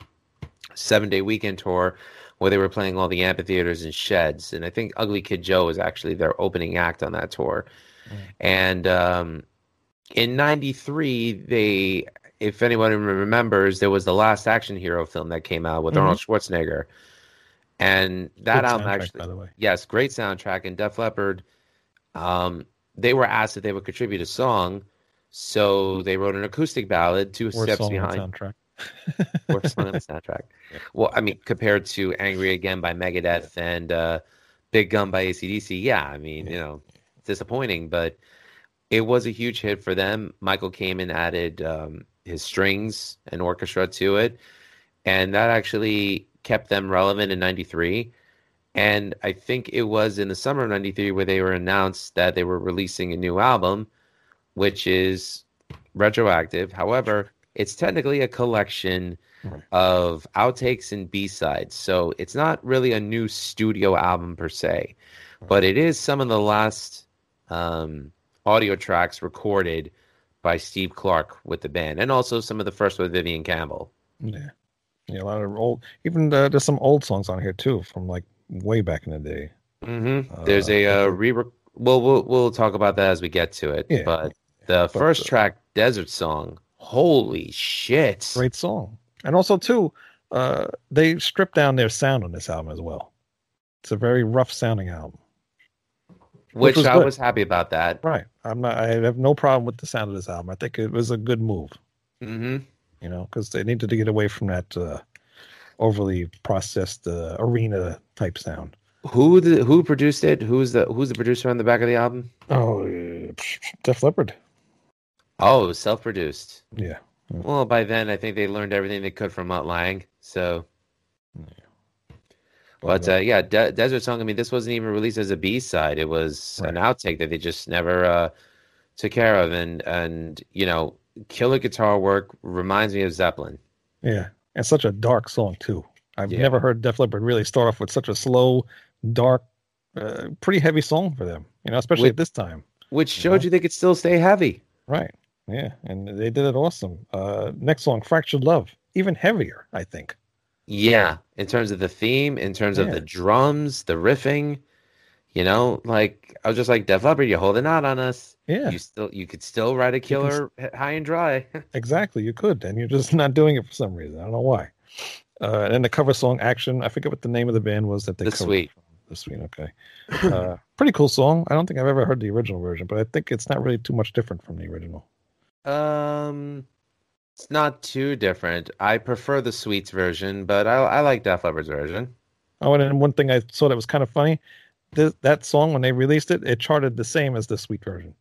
seven day weekend tour, where they were playing all the amphitheaters and sheds. And I think Ugly Kid Joe was actually their opening act on that tour. Mm. And um, in '93, they, if anyone remembers, there was the Last Action Hero film that came out with Mhm. Arnold Schwarzenegger, and that Good album actually by the way. yes, great soundtrack. And Def Leppard, um, they were asked if they would contribute a song, so they wrote an acoustic ballad, Two Worst Steps Behind, soundtrack. On the soundtrack. Well, I mean, compared to Angry Again by Megadeth and uh, Big Gun by ACDC, yeah, I mean, you know, disappointing, but it was a huge hit for them. Michael Kamen added um, his strings and orchestra to it, and that actually kept them relevant in 93. And I think it was in the summer of 93 where they were announced that they were releasing a new album, which is retroactive. However, it's technically a collection Right. of outtakes and B-sides. So it's not really a new studio album per se, but it is some of the last um, audio tracks recorded by Steve Clark with the band, and also some of the first with Vivian Campbell. Yeah, yeah, a lot of old. Even uh, there's some old songs on here too, from like way back in the day. hmm Uh, There's a uh, re. Well, we'll we'll talk about that as we get to it. Yeah, but the first uh, track, "Desert Song," holy shit! Great song, and also too, uh, they stripped down their sound on this album as well. It's a very rough sounding album. Which, was I good. was happy about that. Right. I'm not. I have no problem with the sound of this album. I think it was a good move. hmm You know, because they needed to get away from that uh, overly processed uh, arena type sound. Who the who produced it? Who's the who's the producer on the back of the album? Oh, Def Leppard. Oh, self-produced. Yeah. Well, by then I think they learned everything they could from Mutt Lange. So, but uh, yeah, De- Desert Song. I mean, this wasn't even released as a B side. It was an outtake that they just never uh, took care of. And and you know, killer guitar work reminds me of Zeppelin. Yeah, and such a dark song too. I've Yeah. never heard Def Leppard really start off with such a slow, dark, uh, pretty heavy song for them. You know, especially With- at this time. which showed you they could still stay heavy. Right. Yeah, and they did it awesome. Uh, next song, Fractured Love, even heavier, I think. Yeah, in terms of the theme, in terms of the drums, the riffing, you know, like I was just like Def Leppard, you're holding out on us. Yeah, You still, you could still ride a killer high and dry. exactly. You could, and you're just not doing it for some reason. I don't know why. Uh, and the cover song, Action. I forget what the name of the band was that they The covered. Sweet. The Sweet. Okay. Uh, pretty cool song. I don't think I've ever heard the original version, but I think it's not really too much different from the original. Um, it's not too different. I prefer the Sweets version, but I, I like Def Leppard's version. Oh, and one thing I saw that was kind of funny. This, that song, when they released it, it charted the same as the Sweet version.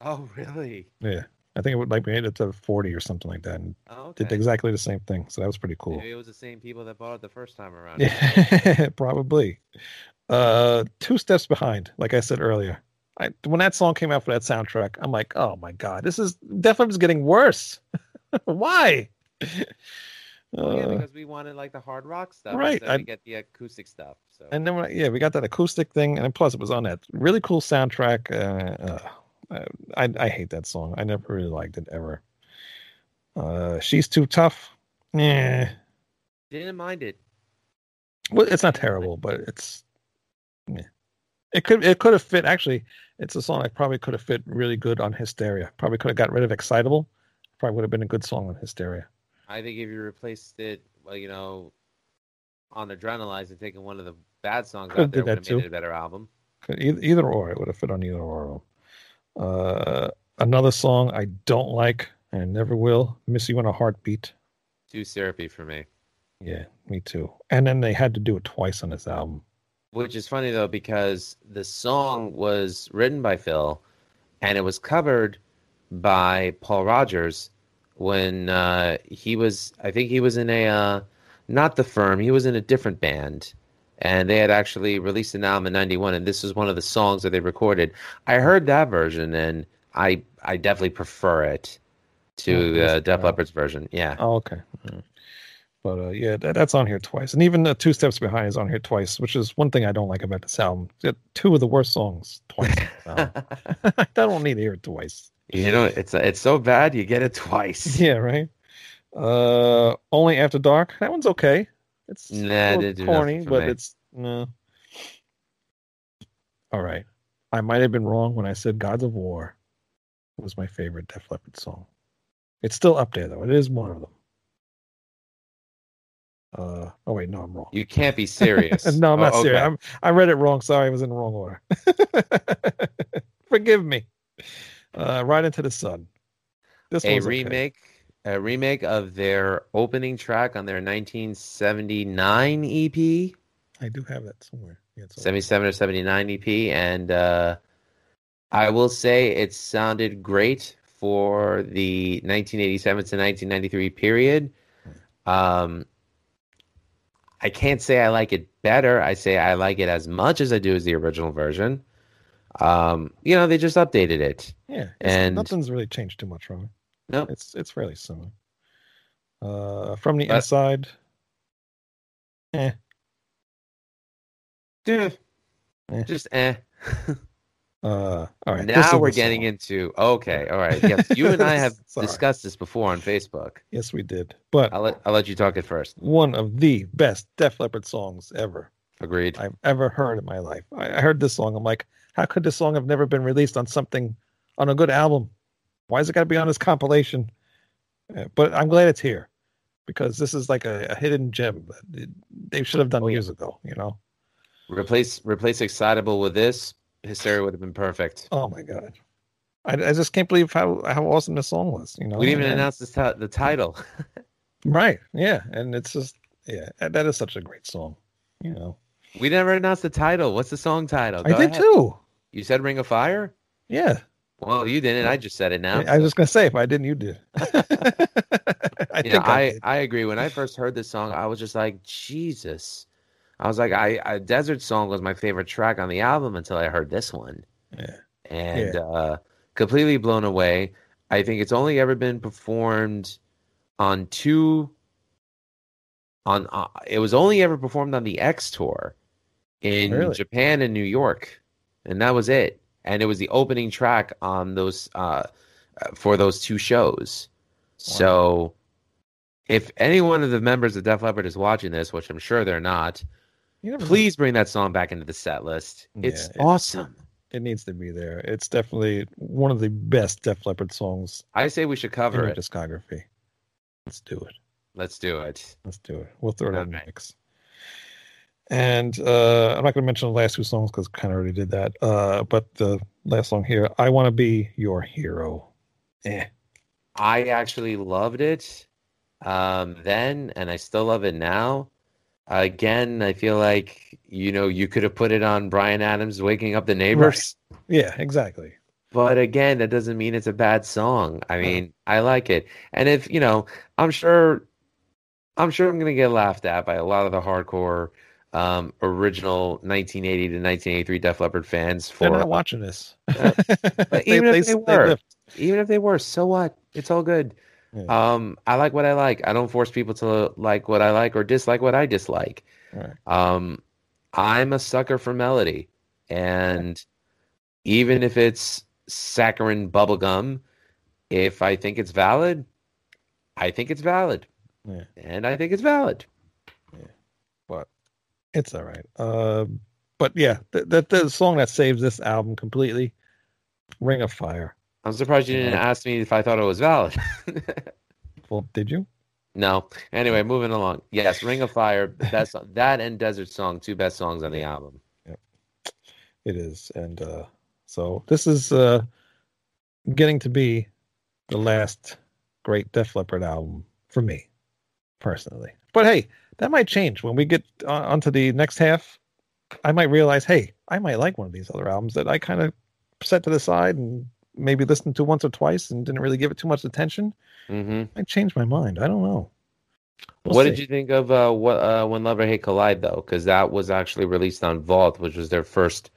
Oh, really? Yeah. I think it would like made it to 40 or something like that and Oh, did exactly the same thing. So that was pretty cool. Maybe it was the same people that bought it the first time around. Yeah, probably. Uh, two steps behind, like I said earlier. I, when that song came out for that soundtrack, I'm like, oh my god, this is Def Leppard's getting worse. Why? Oh, yeah, Uh, because we wanted like the hard rock stuff. Right, I- get the acoustic stuff. So and then yeah, we got that acoustic thing, and plus it was on that really cool soundtrack. Uh, uh, I I hate that song. I never really liked it ever. Uh, she's too tough. Yeah, didn't mind it. well, it's not terrible, but it's yeah. It could it could have fit actually. It's a song that probably could have fit really good on Hysteria. Probably could have got rid of Excitable. Probably would have been a good song on Hysteria. I think if you replaced it, well, you know, on Adrenalize and taking one of the bad songs Could've out there would have made it a better album. Either, either or, it would have fit on either or. Uh, another song I don't like and never will. Miss You in a Heartbeat. Too syrupy for me. Yeah, me too. And then they had to do it twice on this album. Which is funny though because the song was written by Phil, and it was covered by Paul Rodgers when uh, he was. I think he was in a uh, not the firm. He was in a different band, and they had actually released an album in '91, and this was one of the songs that they recorded. I heard that version, and I I definitely prefer it Oh, to that's uh, Def. Leppard's version. Yeah. Oh, okay. Mm. But uh, yeah, that, that's on here twice. And even the Two Steps Behind is on here twice, which is one thing I don't like about this album. Two of the worst songs twice. I don't need to hear it twice. you know, it's it's so bad you get it twice. Yeah, right. Uh, Only After Dark. That one's okay. It's Nah, a didn't little do corny, but me. it's no. All right. I might have been wrong when I said "Gods of War" was my favorite Def Leppard song. It's still up there though. It is one of them. Uh oh wait, no, I'm wrong. You can't be serious. no, I'm not Oh, serious. okay. I'm, I read it wrong. Sorry, I was in the wrong order. Forgive me. Uh, right into the sun. This a one's okay. remake a remake of their opening track on their 1979 EP, I do have that somewhere. Yeah, it's 77 or 79 EP, and uh, I will say it sounded great for the 1987 to 1993 period. Um, I can't say I like it better. I say I like it as much as I do as the original version. Um, you know, they just updated it. Yeah, And- nothing's really changed too much from it. Nope. It's it's fairly similar. Uh, from the But- inside, eh, Yeah, Eh. just eh. uh, all right. now we're getting song. into okay, all right. Yes, you and I have discussed this before on Facebook. Yes, we did. But I'll let I'll let you talk it first. one of the best Def Leppard songs ever Agreed. I've ever heard in my life. I, I heard this song. I'm like, how could this song have never been released on something, on a good album? Why is it got to be on this compilation? Uh, but I'm glad it's here because this is like a, a hidden gem that they should have done Oh, yeah. years ago. You know? Replace replace excitable with this. Hysteria would have been perfect. Oh my god, I, I just can't believe how how awesome this song was. You know? we didn't even announce the, ti- the title. Right? Yeah, and it's just yeah, that is such a great song. You know, We never announced the title. What's the song title? I did ahead. too. You said Ring of Fire. Yeah, Well, you didn't. I just said it now. I was just gonna say if I didn't, you did. I you know, think I, I, did. I agree. When I first heard this song, I was just like, Jesus. I was like, I, I Desert Song was my favorite track on the album until I heard this one. Yeah. And uh, completely blown away. I think it's only ever been performed on two. On uh, it was only ever performed on the X tour in Really? Japan and New York, and that was it. And it was the opening track on those uh, uh, for those two shows. So, if any one of the members of Def Leppard is watching this, which I'm sure they're not, You never know. Please bring that song back into the set list. It's Yeah, it- awesome. It needs to be there. It's definitely one of the best Def Leppard songs I say we should cover it. discography. Let's do it. Let's do it. Let's do it. We'll throw it in the Okay. mix. And uh, I'm not going to mention the last two songs because kind of already did that. Uh, but the last song here, "I Want to Be Your Hero." Eh. I actually loved it um, then, and I still love it now. Again, I feel like you know you could have put it on Bryan Adams' "Waking Up the Neighbors," Yeah, exactly. but again, that doesn't mean it's a bad song. I mean, I like it, and if you know, I'm sure, I'm sure I'm gonna get laughed at by a lot of the hardcore um, original 1980 to 1983 Def Leppard fans for They're not watching this. But even if they were, lift. even if they were, so what? It's all good. Yeah. Um, I like what I like. I don't force people to like what I like or dislike what I dislike. Right. Um, I'm a sucker for melody, and even if it's saccharine bubblegum, if I think it's valid, I think it's valid, Yeah. and I think it's valid. but it's all right. Uh, but yeah, the, the the song that saves this album completely, "Ring of Fire." I'm surprised you didn't ask me if I thought it was valid. Well, did you? No. Anyway, moving along. Yes, Ring of Fire, That's that and Desert Song, two best songs on the album. Yep. It is, and uh, so this is uh, getting to be the last great Def Leppard album for me, personally. But hey, that might change when we get on, onto the next half. I might realize, hey, I might like one of these other albums that I kind of set to the side and maybe listened to once or twice and didn't really give it too much attention. hmm I changed my mind. I don't know. We'll what see. did you think of uh, what uh, When Love or Hate Collide, though? Because that was actually released on Vault, which was their first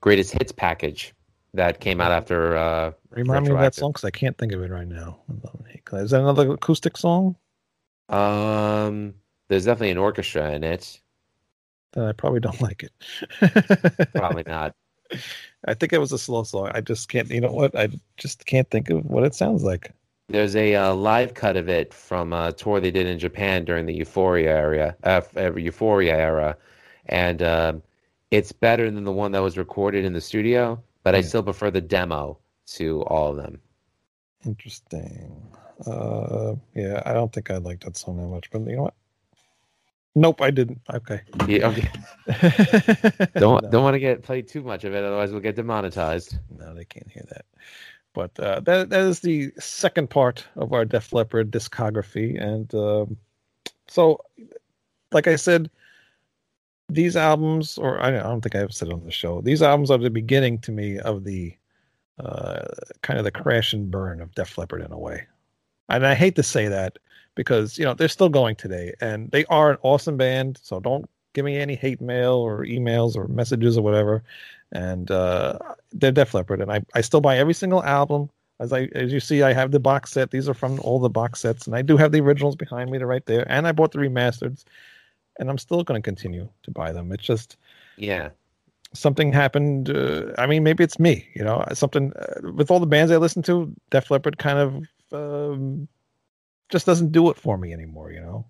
greatest hits package that came out after. Uh, Remind me of that song because I can't think of it right now. Is that another acoustic song? um, there's definitely an orchestra in it. Then I probably don't like it. Probably not. I think it was a slow song. I just can't. You know what? I just can't think of what it sounds like. There's a uh, live cut of it from a tour they did in Japan during the Euphoria area, uh, Euphoria era, and um, it's better than the one that was recorded in the studio. But I still prefer the demo to all of them. Interesting. Uh, yeah, I don't think I like that song that much. But you know what? Nope, I didn't. Okay. Yeah, okay. Don't no, don't want to get played too much of it, otherwise we'll get demonetized. no, they can't hear that. But uh, that that is the second part of our Def Leppard discography, and um, so, like I said, these albums, or I don't, I don't think I've said on the show, these albums are the beginning to me of the uh, kind of the crash and burn of Def Leppard in a way. And I hate to say that because you know they're still going today, and they are an awesome band. So don't give me any hate mail or emails or messages or whatever. And uh, they're Def Leppard, and I, I still buy every single album. As I as you see, I have the box set. These are from all the box sets, and I do have the originals behind me. They're right there, and I bought the remasters, and I'm still going to continue to buy them. It's just Yeah, something happened. Uh, I mean, maybe it's me. You know, something uh, with all the bands I listen to. Def Leppard kind of um, just doesn't do it for me anymore. You know,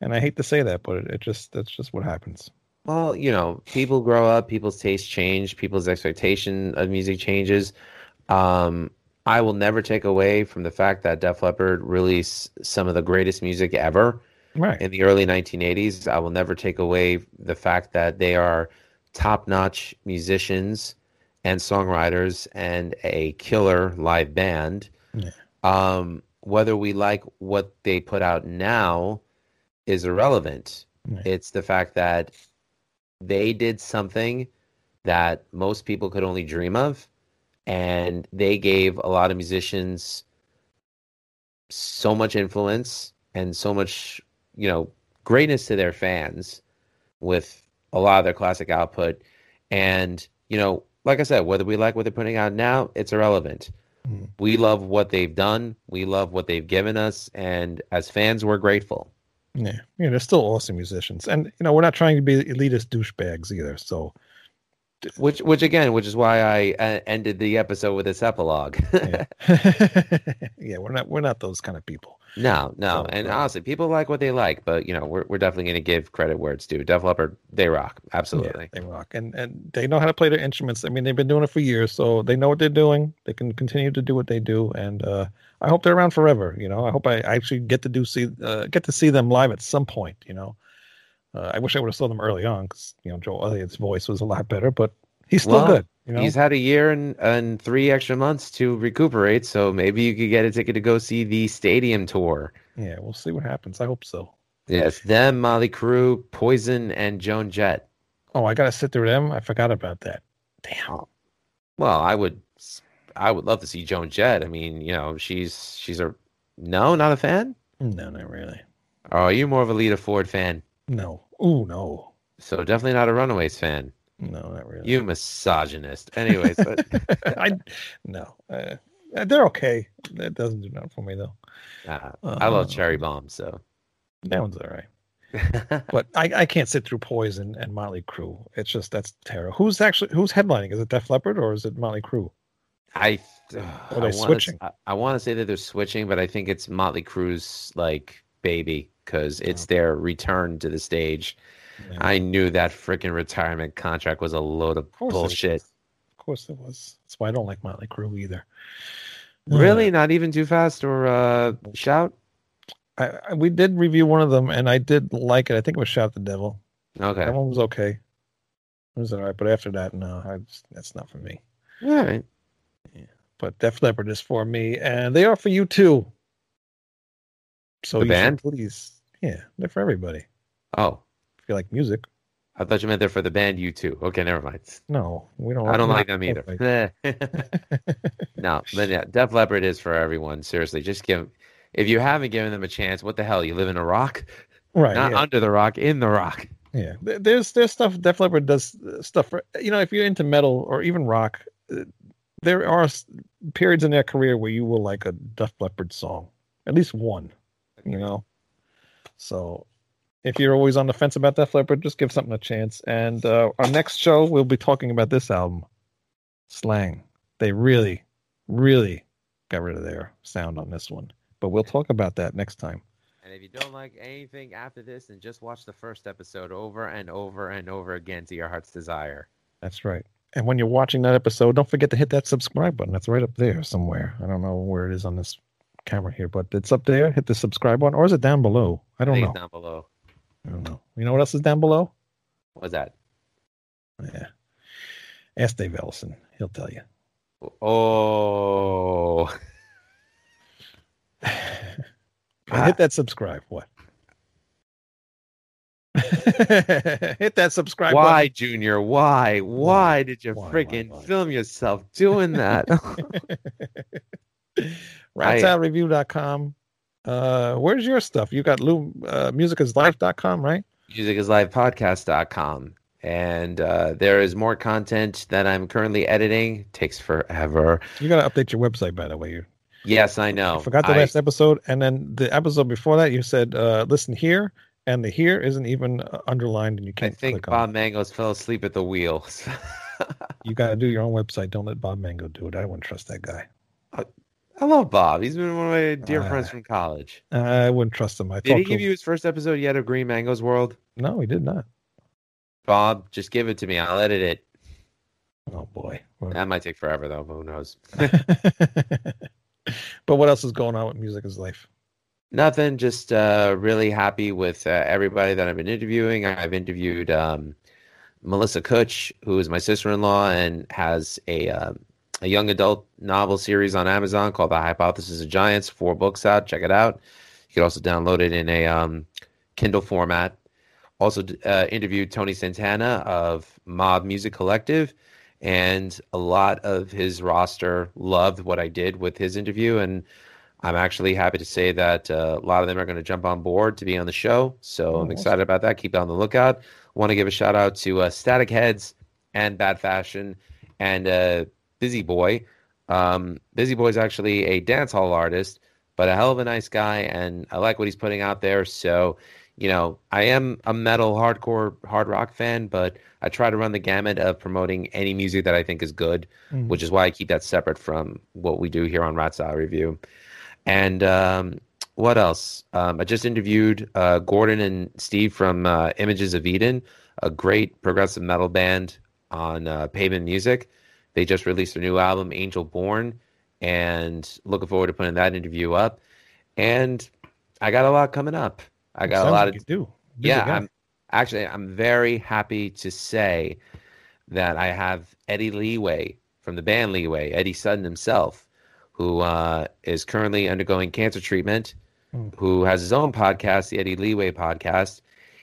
and I hate to say that, but it, it just that's just what happens. Well, you know, people grow up, people's tastes change, people's expectation of music changes. Um, I will never take away from the fact that Def Leppard released some of the greatest music ever Right. in the early 1980s. I will never take away the fact that they are top-notch musicians and songwriters and a killer live band. Yeah. Um, whether we like what they put out now is irrelevant. Yeah. It's the fact that they did something that most people could only dream of, and they gave a lot of musicians so much influence and so much, you know, greatness to their fans with a lot of their classic output. And, you know, like I said, whether we like what they're putting out now, it's irrelevant. Mhm. We love what they've done. We love what they've given us. And as fans, we're grateful. Yeah, yeah, they're still awesome musicians, and you know we're not trying to be elitist douchebags either. So Which, which again, which is why I uh, ended the episode with this epilogue. yeah. yeah, we're not we're not those kind of people. No, no, and honestly, people like what they like, but you know, we're we're definitely going to give credit where it's due. Def Leppard, they rock, absolutely. Yeah, they rock, and and they know how to play their instruments. I mean, they've been doing it for years, so they know what they're doing. They can continue to do what they do, and uh, I hope they're around forever. You know, I hope I actually get to do see uh, get to see them live at some point. You know, uh, I wish I would have saw them early on because you know Joe Elliott's voice was a lot better, but he's still Well, good. You know, He's had a year and, and three extra months to recuperate, so maybe you could get a ticket to go see the stadium tour. yeah, we'll see what happens. I hope so. Yes, them, Motley Crue, Poison, and Joan Jett. Oh, I gotta sit through them. I forgot about that. Damn. Oh. Well, I would, I would love to see Joan Jett. I mean, you know, she's she's a no, not a fan. No, not really. Oh, you're more of a Lita Ford fan, No. Ooh, no. so definitely not a Runaways fan. No, not really. You misogynist. Anyways, but, I no. Uh, they're okay. That doesn't do nothing for me though. uh, I love Uh, Cherry Bomb, so. That one's all right. But I, I can't sit through Poison and Motley Crue. It's just that's terrible. Who's actually who's headlining? Is it Def Leppard or is it Motley Crue? I, Are I they wanna, switching? I, I want to say that they're switching, but I think it's Motley Crue's like baby because it's Oh. their return to the stage. Yeah, I knew that freaking retirement contract was a load of it bullshit. Of course it was. That's why I don't like Motley Crue either. Really, not even too fast or uh, shout. I, I, we did review one of them, and I did like it. I think it was Shout the Devil. Okay. That one was okay. It was all right, but after that, no, I just, that's not for me. All right. But Def Leppard is for me, and they are for you too. So The you band? please, yeah, they're for everybody. Oh, If you like music, I thought you meant they're for the band you too. Okay, never mind. no, we don't. I don't like them either. no, but yeah, Def Leppard is for everyone. Seriously, just give. If you haven't given them a chance, what the hell? You live in a rock, right? not yeah. under the rock, in the rock. Yeah, there's there's stuff. Def Leppard does uh, stuff for you know if you're into metal or even rock. uh, There are periods in their career where you will like a Def Leppard song, at least one. You know, so if you're always on the fence about Def Leppard, just give something a chance. And uh, our next show, we'll be talking about this album, Slang. They really, really got rid of their sound on this one, but we'll talk about that next time. And if you don't like anything after this, then just watch the first episode over and over and over again to your heart's desire. That's right. And when you're watching that episode, don't forget to hit that subscribe button. That's right up there somewhere. I don't know where it is on this camera here, but it's up there. Hit the subscribe button, or is it down below? I don't think know. down below. I don't know. You know what else is down below? What's that? Yeah. Ask Dave Ellison. He'll tell you. Oh, Okay, hit that subscribe. What? hit that subscribe why, Junior? Why? Why did you Why, why, freaking why? film yourself doing that? button. Uh, where's your stuff? You got Lou, uh, musicislife.com, right? MusicIsLifePodcast.com. And uh, there is more content that I'm currently editing. takes forever. You got to update your website, by the way. You Yes, I know. I forgot the I- last episode, and then the episode before that, you said, uh, "Listen here," and the "here" isn't even uh, underlined, and you can't I think Bob. Mangos fell asleep at the wheel. You got to do your own website. Don't let Bob Mango do it. I wouldn't trust that guy. I love Bob. He's been one of my dear Uh, friends from college. I wouldn't trust him. I Did he give you his first episode yet of Green Mango's World? No, he did not. Bob, just give it to me. I'll edit it. Oh boy. That might take forever though. Who knows? but what else is going on with Music is Life? Nothing. Just uh, really happy with uh, everybody that I've been interviewing. I've interviewed um, Melissa Kutch, who is my sister-in-law and has a um, a young adult novel series on Amazon called The Hypothesis of Giants. Four books out. Check it out. You can also download it in a um, Kindle format. Also uh, interviewed Tony Santana of Mob Music Collective, and a lot of his roster loved what I did with his interview, and I'm actually happy to say that uh, a lot of them are going to jump on board to be on the show. So Oh, I'm awesome. excited about that. Keep on the lookout. Want to give a shout out to uh, Static Heads and Bad Fashion and uh, Busy Boy. Um, Busy Boy is actually a dance hall artist, but a hell of a nice guy, and I like what he's putting out there. So, you know, I am a metal, hardcore, hard rock fan, but I try to run the gamut of promoting any music that I think is good, Mhm. which is why I keep that separate from what we do here on Rat Salad Review. And um, what else? Um, I just interviewed uh, Gordon and Steve from uh, Images of Eden, a great progressive metal band on uh, Pavement Music. They just released their new album, Angel Born, and looking forward to putting that interview up. And I got a lot coming up. I got a lot like of do. Busy yeah. guy. I'm actually I'm very happy to say that I have Eddie Leeway from the band Leeway, Eddie Sutton himself, who uh, is currently undergoing cancer treatment, Hmm. who has his own podcast, the Eddie Leeway podcast.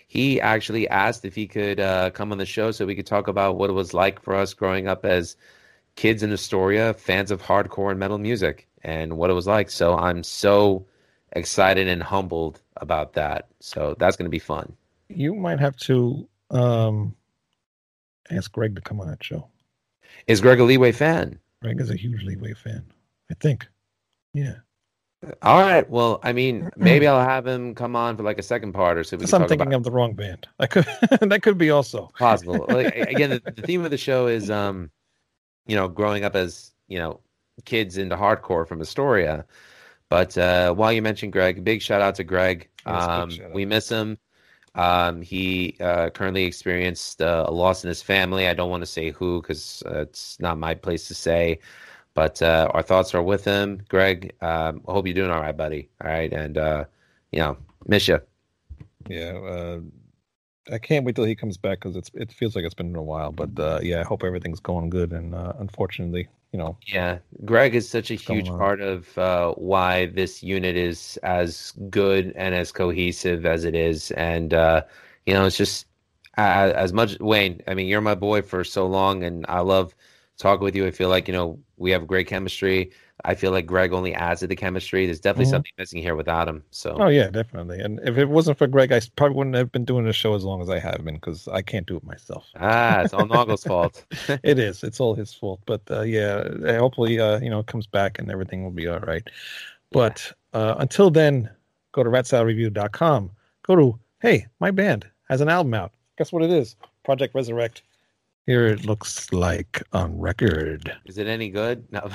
He actually asked if he could uh, come on the show so we could talk about what it was like for us growing up as kids in Astoria, fans of hardcore and metal music, and what it was like. So I'm so excited and humbled about that. So that's going to be fun. You might have to um, ask Greg to come on that show. Is Greg a Leeway fan? Greg is a huge Leeway fan. I think. Yeah. All right. Well, I mean, maybe I'll have him come on for like a second part or so we I'm thinking about of the wrong band. I could that could be also. possible. like, again, the, the theme of the show is, um, you know, growing up as you know kids into hardcore from Astoria. But uh, while you mentioned Greg, big shout out to Greg. Um, out. we miss him. Um, he uh, currently experienced uh, a loss in his family. I don't want to say who because uh, it's not my place to say. But uh, our thoughts are with him, Greg. Um, I hope you're doing all right, buddy. All right, and uh, you know, miss you. Yeah, uh, I can't wait till he comes back because it's it feels like it's been a while. But uh, yeah, I hope everything's going good. And uh, unfortunately, you know, Yeah, Greg is such a huge on? part of uh, why this unit is as good and as cohesive as it is, and uh, you know, it's just as much Wayne. I mean, you're my boy for so long, and I love talking with you. I feel like you know we have great chemistry. I feel like Greg only adds to the chemistry. There's definitely Mhm. something missing here without him. So oh yeah, definitely. And if it wasn't for Greg, I probably wouldn't have been doing the show as long as I have been because I can't do it myself. ah, it's all Noggle's fault. it is. It's all his fault. But uh, yeah, uh, hopefully, uh, you know, it comes back and everything will be all right. But uh, until then, go to ratsaladreview.com. Go to, hey, my band has an album out. Guess what it is? Project Resurrect. Here it looks like on record. Is it any good? No.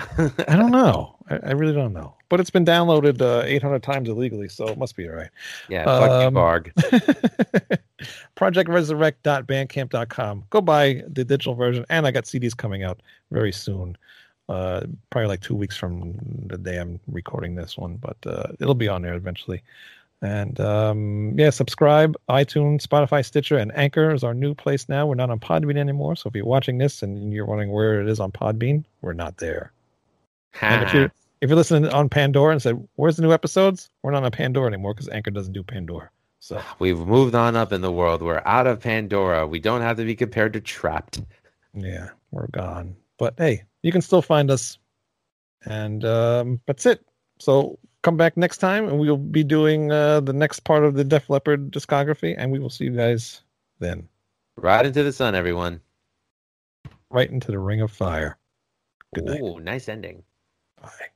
I don't know. I, I really don't know. But it's been downloaded uh, 800 times illegally, so it must be all right. yeah, fuck you, Um, Barg. projectresurrect.bandcamp.com. Go buy the digital version, and I got CDs coming out very soon. Uh, probably like two weeks from the day I'm recording this one, but uh, it'll be on there eventually. And um, yeah, subscribe. iTunes, Spotify, Stitcher, and Anchor is our new place now. We're not on Podbean anymore. So if you're watching this and you're wondering where it is on Podbean, we're not there. And if you're if you're listening on Pandora and said, "Where's the new episodes?" We're not on Pandora anymore because Anchor doesn't do Pandora. So We've moved on up in the world. We're out of Pandora. We don't have to be compared to Trapped. Yeah, we're gone. But hey, you can still find us. And um, that's it. So come back next time and we'll be doing uh, the next part of the Def Leppard discography. And we will see you guys then. Right into the sun, everyone. Right into the ring of fire. Good night. Ooh, nice ending. Bye.